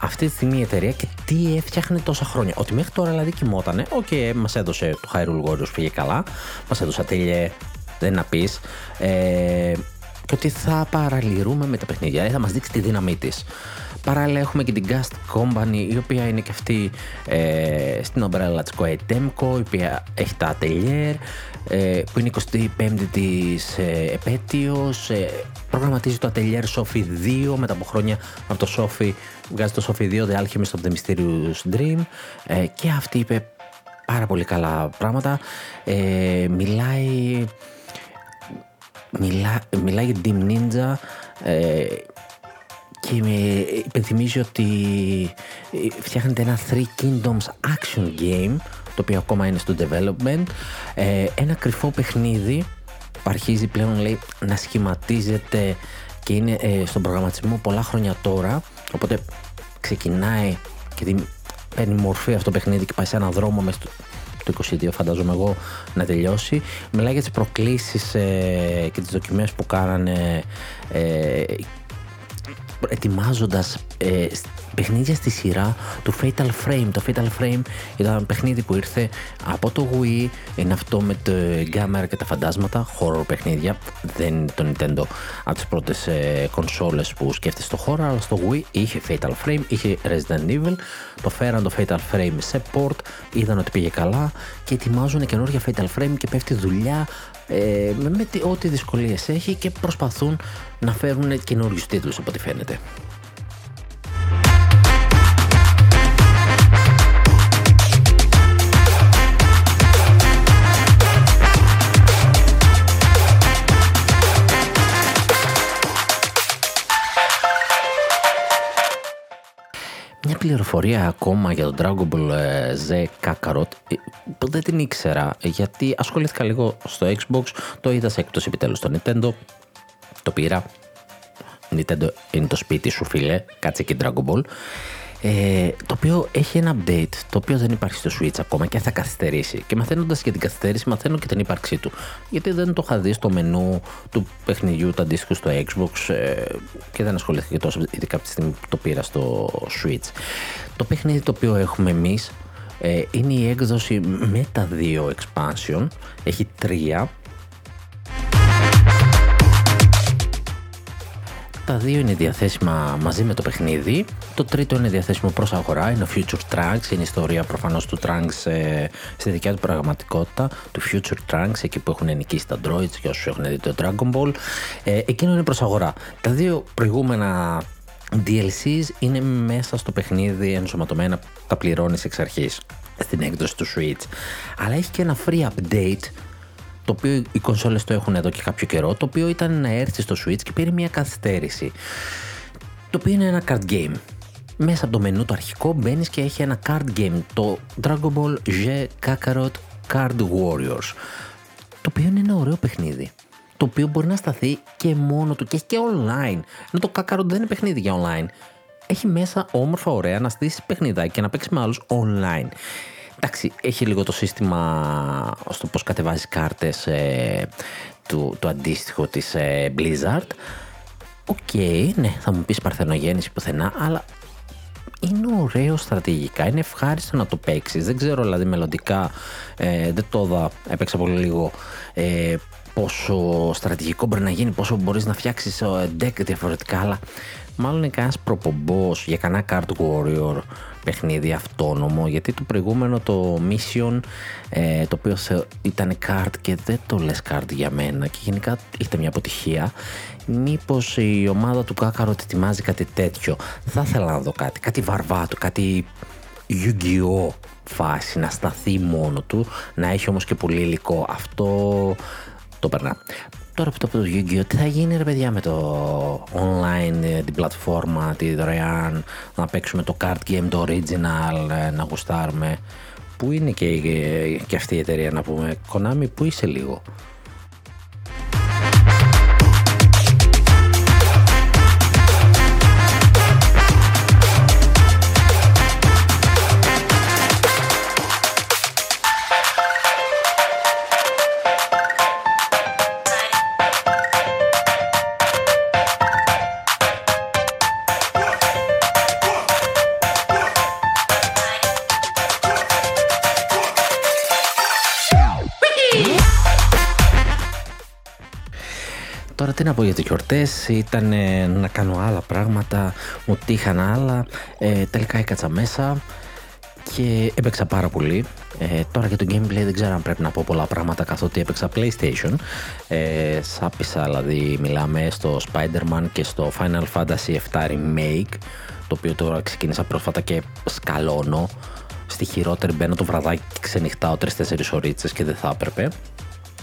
αυτή τη στιγμή η εταιρεία και τι έφτιαχνε τόσα χρόνια. Ότι μέχρι τώρα δηλαδή κοιμότανε. OK, okay, μας έδωσε το Hyrule Warriors πήγε καλά. Μας έδωσε ατέλειε, δεν να πεις. Ε, και ότι θα παραλυρούμε με τα παιχνίδια. Δηλαδή θα μας δείξει τη δύναμή της. Παράλληλα έχουμε και την Gast Company η οποία είναι και αυτή ε, στην ομπρέλα της Koei Temco η οποία έχει τα Atelier ε, που είναι 25η της ε, επέτειος ε, προγραμματίζει το Atelier Sophie 2 μετά από χρόνια από το Sophie βγάζει το Sophie 2 The Alchemist of the Mysterious Dream ε, και αυτή είπε πάρα πολύ καλά πράγματα. Ε, μιλάει μιλά, μιλάει για Team Ninja ε, και με υπενθυμίζει ότι ε, φτιάχνεται ένα Three Kingdoms action game το οποίο ακόμα είναι στο development. Ε, ένα κρυφό παιχνίδι που αρχίζει πλέον λέει να σχηματίζεται και είναι ε, στον προγραμματισμό πολλά χρόνια τώρα. Οπότε ξεκινάει και παίρνει μορφή αυτό το παιχνίδι και πάει σε έναν δρόμο μέσα το 22 φαντάζομαι εγώ να τελειώσει. Μιλάει για τις προκλήσεις ε, και τις δοκιμές που κάνανε ε, ετοιμάζοντας ε, παιχνίδια στη σειρά του Fatal Frame. Το Fatal Frame ήταν ένα παιχνίδι που ήρθε από το Wii, είναι αυτό με το Gamer και τα φαντάσματα, horror παιχνίδια. Δεν είναι το Nintendo από τις πρώτες ε, κονσόλες που σκέφτεσαι το horror, αλλά στο Wii είχε Fatal Frame, είχε Resident Evil, το φέραν το Fatal Frame σε port, είδαν ότι πήγε καλά και ετοιμάζουν καινούργια Fatal Frame και πέφτει δουλειά ε, με ό,τι δυσκολίες έχει και προσπαθούν να φέρουν καινούριους τίτλους από ό,τι φαίνεται. Μια πληροφορία ακόμα για τον Dragon Ball ε, Z Kakarot που δεν την ήξερα γιατί ασχολήθηκα λίγο στο Xbox, το είδα σε έκπτωση επιτέλους στο Nintendo, το πήρα. Nintendo είναι το σπίτι σου φίλε, κάτσε εκεί Dragon Ball. Ε, το οποίο έχει ένα update το οποίο δεν υπάρχει στο Switch ακόμα και θα καθυστερήσει. Και μαθαίνοντας για την καθυστέρηση, μαθαίνω και την ύπαρξή του. Γιατί δεν το είχα δει στο μενού του παιχνιδιού του αντίστοιχου στο Xbox ε, και δεν ασχολήθηκα και τόσο, ειδικά από τη στιγμή που το πήρα στο Switch. Το παιχνίδι το οποίο έχουμε εμείς ε, είναι η έκδοση με τα δύο expansion. Έχει τρία Τα δύο είναι διαθέσιμα μαζί με το παιχνίδι. Το τρίτο είναι διαθέσιμο προς αγορά, είναι ο Future Trunks, είναι η ιστορία προφανώς του Trunks ε, στη δικιά του πραγματικότητα, του Future Trunks, εκεί που έχουν νικήσει τα droids και όσους έχουν δει το Dragon Ball. Ε, εκείνο είναι προς αγορά. Τα δύο προηγούμενα DLCs είναι μέσα στο παιχνίδι ενσωματωμένα, τα πληρώνεις εξ αρχής στην έκδοση του Switch. Αλλά έχει και ένα free update το οποίο οι κονσόλες το έχουν εδώ και κάποιο καιρό, το οποίο ήταν να έρθει στο Switch και πήρε μια καθυστέρηση. Το οποίο είναι ένα card game. Μέσα από το μενού το αρχικό μπαίνεις και έχει ένα card game, το Dragon Ball Z Kakarot Card Warriors. Το οποίο είναι ένα ωραίο παιχνίδι. Το οποίο μπορεί να σταθεί και μόνο του και έχει και online. Ενώ το Kakarot δεν είναι παιχνίδι για online. Έχει μέσα όμορφα ωραία να στήσεις παιχνιδάκι και να παίξεις με άλλους online. Εντάξει, έχει λίγο το σύστημα στο πώς κατεβάζεις κάρτες ε, του, το αντίστοιχο της ε, Blizzard. OK, ναι, θα μου πεις παρθενογέννηση πουθενά, αλλά είναι ωραίο στρατηγικά, είναι ευχάριστο να το παίξεις. Δεν ξέρω δηλαδή μελλοντικά, ε, δεν το είδα, έπαιξα πολύ λίγο, ε, πόσο στρατηγικό μπορεί να γίνει, πόσο μπορείς να φτιάξεις ε, deck διαφορετικά, αλλά μάλλον είναι κανένας προπομπός για κανένα card warrior παιχνίδι αυτόνομο γιατί το προηγούμενο το Mission ε, το οποίο ήταν card και δεν το λες card για μένα και γενικά ήταν μια αποτυχία μήπως η ομάδα του Κάκαρο ετοιμάζει κάτι τέτοιο. Θα ήθελα να δω κάτι, κάτι βαρβάτο, κάτι Yu-Gi-Oh! φάση να σταθεί μόνο του να έχει όμως και πολύ υλικό. Αυτό το περνά Τώρα που το πω το Yu-Gi-Oh! Τι θα γίνει ρε παιδιά με το online, ε, την πλατφόρμα, τη δωρεάν, να παίξουμε το card game, το original, ε, να γουστάρουμε. Πού είναι και, και, και αυτή η εταιρεία να πούμε, Konami, πού είσαι λίγο; Τι να πω για τις γιορτές, ήταν ε, να κάνω άλλα πράγματα, μου τύχαν άλλα, ε, τελικά έκατσα μέσα και έπαιξα πάρα πολύ. Ε, τώρα για το gameplay δεν ξέρω αν πρέπει να πω πολλά πράγματα καθότι έπαιξα PlayStation. Ε, σάπισα δηλαδή μιλάμε στο Spider-Man και στο Final Fantasy VII Remake το οποίο τώρα ξεκίνησα πρόσφατα και σκαλώνω. Στη χειρότερη μπαίνω το βραδάκι και ξενυχτάω 3-4 ωρίτσες και δεν θα έπρεπε.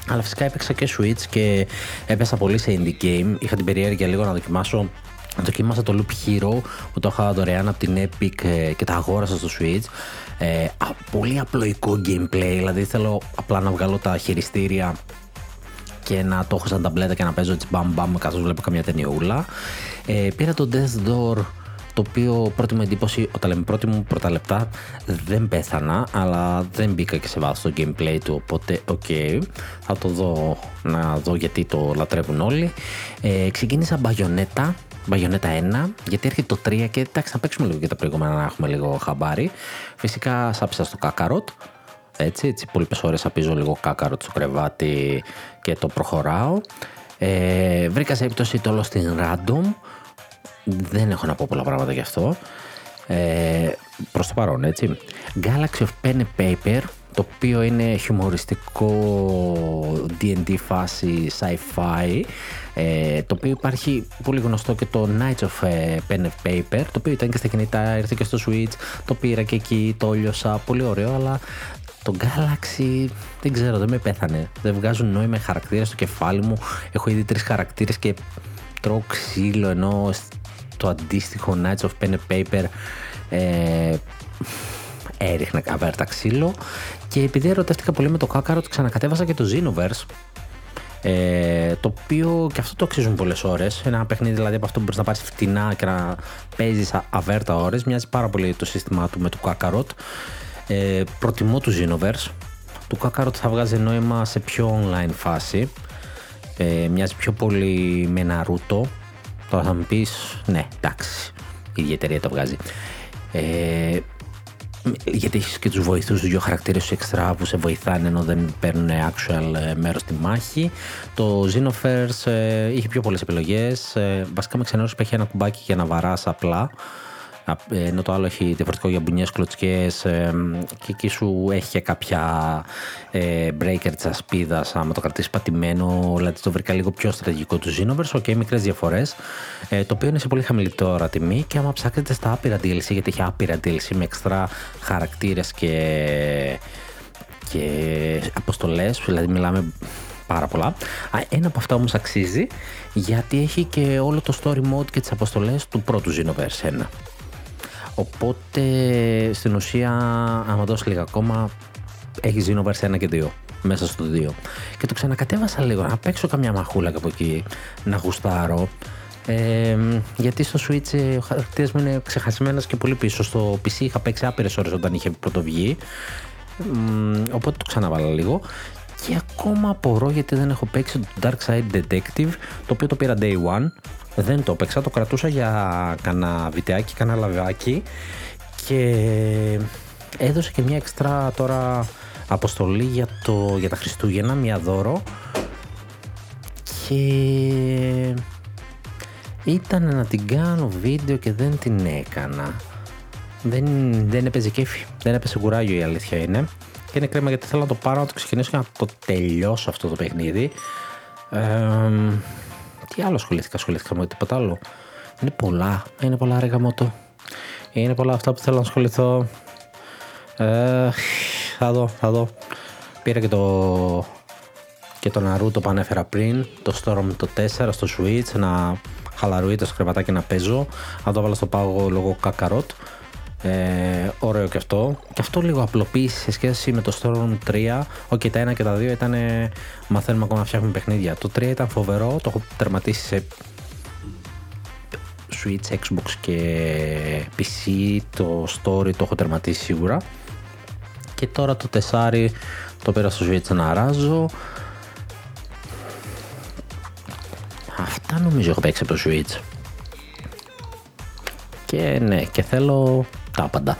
Αλλά φυσικά έπαιξα και Switch και έπεσα πολύ σε indie game. Είχα την περιέργεια λίγο να δοκιμάσω Δοκίμασα το Loop Hero που το είχα δωρεάν από την Epic ε, και τα αγόρασα στο Switch. Ε, πολύ απλοϊκό gameplay, δηλαδή θέλω απλά να βγάλω τα χειριστήρια και να το έχω σαν ταμπλέτα και να παίζω έτσι μπαμ μπαμ καθώς βλέπω καμιά ταινιούλα. Ε, πήρα το Death Door το οποίο πρώτη μου εντύπωση, όταν λέμε πρώτη μου πρώτα λεπτά, δεν πέθανα, αλλά δεν μπήκα και σε βάθος στο gameplay του, οπότε οκ, okay, θα το δω, να δω γιατί το λατρεύουν όλοι. Ε, ξεκίνησα μπαγιονέτα, Μπαγιονέτα 1, γιατί έρχεται το 3 και εντάξει, να παίξουμε λίγο και τα προηγούμενα να έχουμε λίγο χαμπάρι. Φυσικά σάψα στο κάκαροτ. Έτσι, έτσι πολύ ώρες απίζω λίγο κάκαροτ στο κρεβάτι και το προχωράω. Ε, βρήκα σε έπτωση το όλο στην Random δεν έχω να πω πολλά πράγματα γι' αυτό. Ε, προς το παρόν, έτσι. Galaxy of Pen and Paper, το οποίο είναι χιουμοριστικό D&D φάση sci-fi, ε, το οποίο υπάρχει πολύ γνωστό και το Knights of ε, Pen and Paper, το οποίο ήταν και στα κινητά, ήρθε και στο Switch, το πήρα και εκεί, το λιώσα, πολύ ωραίο, αλλά το Galaxy δεν ξέρω, δεν με πέθανε. Δεν βγάζουν νόημα χαρακτήρα στο κεφάλι μου. Έχω ήδη τρεις χαρακτήρες και τρώω ξύλο ενώ το αντίστοιχο Knights of Pen and Paper Ε, έριχνε καβέρτα ξύλο και επειδή ερωτεύτηκα πολύ με το Kakarot ξανακατέβασα και το Xenoverse ε, το οποίο και αυτό το αξίζουν πολλές ώρες. Ένα παιχνίδι δηλαδή από αυτό που μπορείς να πάρεις φτηνά και να παίζεις αβέρτα ώρες. Μοιάζει πάρα πολύ το σύστημά του με το Kakarot. Ε, προτιμώ του Xenoverse. Το Kakarot θα βγάζει νόημα σε πιο online φάση. Ε, μοιάζει πιο πολύ με Naruto. Τώρα θα μου πεις, ναι, εντάξει, η ίδια εταιρεία το βγάζει. Ε, γιατί έχεις και τους βοηθούς, τους δύο χαρακτήρες του εξτρά που σε βοηθάνε ενώ δεν παίρνουν actual ε, μέρος στη μάχη. Το Xenoverse ε, είχε πιο πολλές επιλογές. Ε, βασικά με ξενέρωσε που έχει ένα κουμπάκι για να βαράς απλά ενώ το άλλο έχει διαφορετικό για μπουνιές, κλωτσιές και εκεί σου έχει και κάποια ε, breaker της ασπίδας άμα το κρατήσεις πατημένο δηλαδή το βρήκα λίγο πιο στρατηγικό του Xenoverse ok μικρές διαφορές ε, το οποίο είναι σε πολύ χαμηλή τώρα τιμή και άμα ψάχνετε στα άπειρα DLC γιατί έχει άπειρα DLC με εξτρά χαρακτήρες και και αποστολές, δηλαδή μιλάμε πάρα πολλά. Ένα από αυτά όμως αξίζει γιατί έχει και όλο το story mode και τις αποστολές του πρώτου Xenoverse 1. Οπότε στην ουσία, άμα δώσεις λίγα ακόμα, έχεις Xenoverse 1 και 2 μέσα στο 2. Και το ξανακατέβασα λίγο να παίξω καμιά μαχούλα από εκεί, να γουστάρω. Ε, γιατί στο Switch ο χαρακτήρας μου είναι ξεχασμένος και πολύ πίσω. Στο PC είχα παίξει άπειρες ώρες όταν είχε πρωτοβγεί. οπότε το ξαναβάλα λίγο. Και ακόμα απορώ γιατί δεν έχω παίξει το Dark Side Detective, το οποίο το πήρα day one δεν το έπαιξα, το κρατούσα για κανένα βιντεάκι, κανένα λαβάκι και έδωσε και μια εξτρά τώρα αποστολή για, το, για τα Χριστούγεννα, μια δώρο και ήταν να την κάνω βίντεο και δεν την έκανα. Δεν, δεν έπαιζε κέφι, δεν έπαιζε κουράγιο η αλήθεια είναι. Και είναι κρίμα γιατί θέλω να το πάρω, να το ξεκινήσω και να το τελειώσω αυτό το παιχνίδι. Ε, τι άλλο ασχολήθηκα, ασχολήθηκα με τίποτα άλλο. Είναι πολλά, είναι πολλά ρε γαμότο. Είναι πολλά αυτά που θέλω να ασχοληθώ. Ε, θα δω, θα δω. Πήρα και το και το Naruto που ανέφερα πριν, το Storm το 4 στο Switch, να χαλαρούει το σκρεβατάκι να παίζω. Αν το βάλω στο πάγο λόγω κακαρότ. Ε, ωραίο και αυτό. Και αυτό λίγο απλοποίηση σε σχέση με το Storm 3. Όχι, τα 1 και τα 2 ήταν. Μαθαίνουμε ακόμα να φτιάχνουμε παιχνίδια. Το 3 ήταν φοβερό, το έχω τερματίσει σε Switch, Xbox και PC. Το story το έχω τερματίσει σίγουρα. Και τώρα το 4 το πήρα στο Switch να ράζω. Αυτά νομίζω έχω παίξει από το Switch. Και ναι, και θέλω τα άπαντα.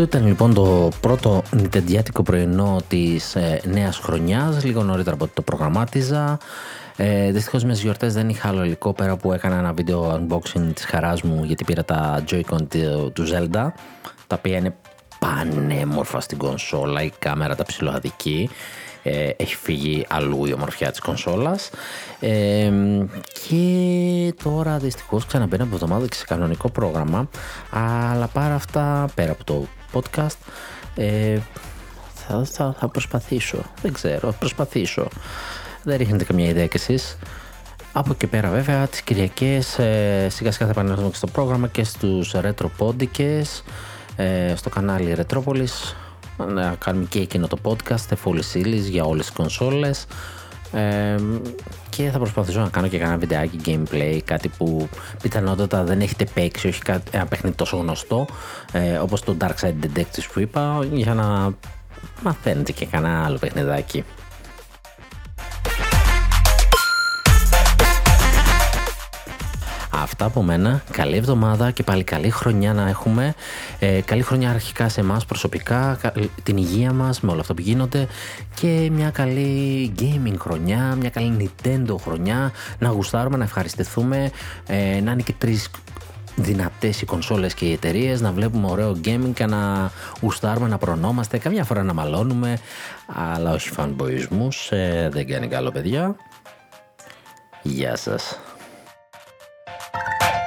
Αυτό ήταν λοιπόν το πρώτο νιτεντιάτικο πρωινό της ε, νέας χρονιάς, λίγο νωρίτερα από ό,τι το προγραμμάτιζα. Ε, Δυστυχώς μες γιορτές δεν είχα άλλο υλικό πέρα που έκανα ένα βίντεο unboxing της χαράς μου γιατί πήρα τα Joy-Con του Zelda. Τα οποία είναι πανέμορφα στην κονσόλα, η κάμερα τα ψηλοαδική. Ε, έχει φύγει αλλού η ομορφιά της κονσόλας. Ε, και τώρα δυστυχώς ξαναμπαίνω από εβδομάδα και σε κανονικό πρόγραμμα. Αλλά πάρα αυτά πέρα από το podcast. Ε, θα, θα, θα προσπαθήσω. Δεν ξέρω, θα προσπαθήσω. Δεν ρίχνετε καμία ιδέα κι εσείς. Από εκεί πέρα βέβαια τις Κυριακές ε, σιγά σιγά θα επανέλθουμε και στο πρόγραμμα και στους ρετροπόντικες ε, στο κανάλι Ρετρόπολης. Να κάνουμε και εκείνο το podcast full series για όλες τις κονσόλες ε, και θα προσπαθήσω να κάνω και κανένα βιντεάκι gameplay, κάτι που πιθανότατα δεν έχετε παίξει, όχι ένα παιχνίδι τόσο γνωστό ε, όπως το Dark Side Detectives που είπα για να μαθαίνετε και κανένα άλλο παιχνιδάκι. Αυτά από μένα. Καλή εβδομάδα και πάλι καλή χρονιά να έχουμε. Ε, καλή χρονιά αρχικά σε εμάς προσωπικά, την υγεία μας με όλα αυτά που γίνονται και μια καλή gaming χρονιά, μια καλή Nintendo χρονιά. Να γουστάρουμε, να ευχαριστηθούμε, ε, να είναι και τρεις δυνατές οι κονσόλες και οι εταιρείες, να βλέπουμε ωραίο gaming και να ουστάρουμε, να προνόμαστε, καμιά φορά να μαλώνουμε, αλλά όχι φανμποϊσμούς, ε, δεν κάνει καλό παιδιά. Γεια σας. Bye.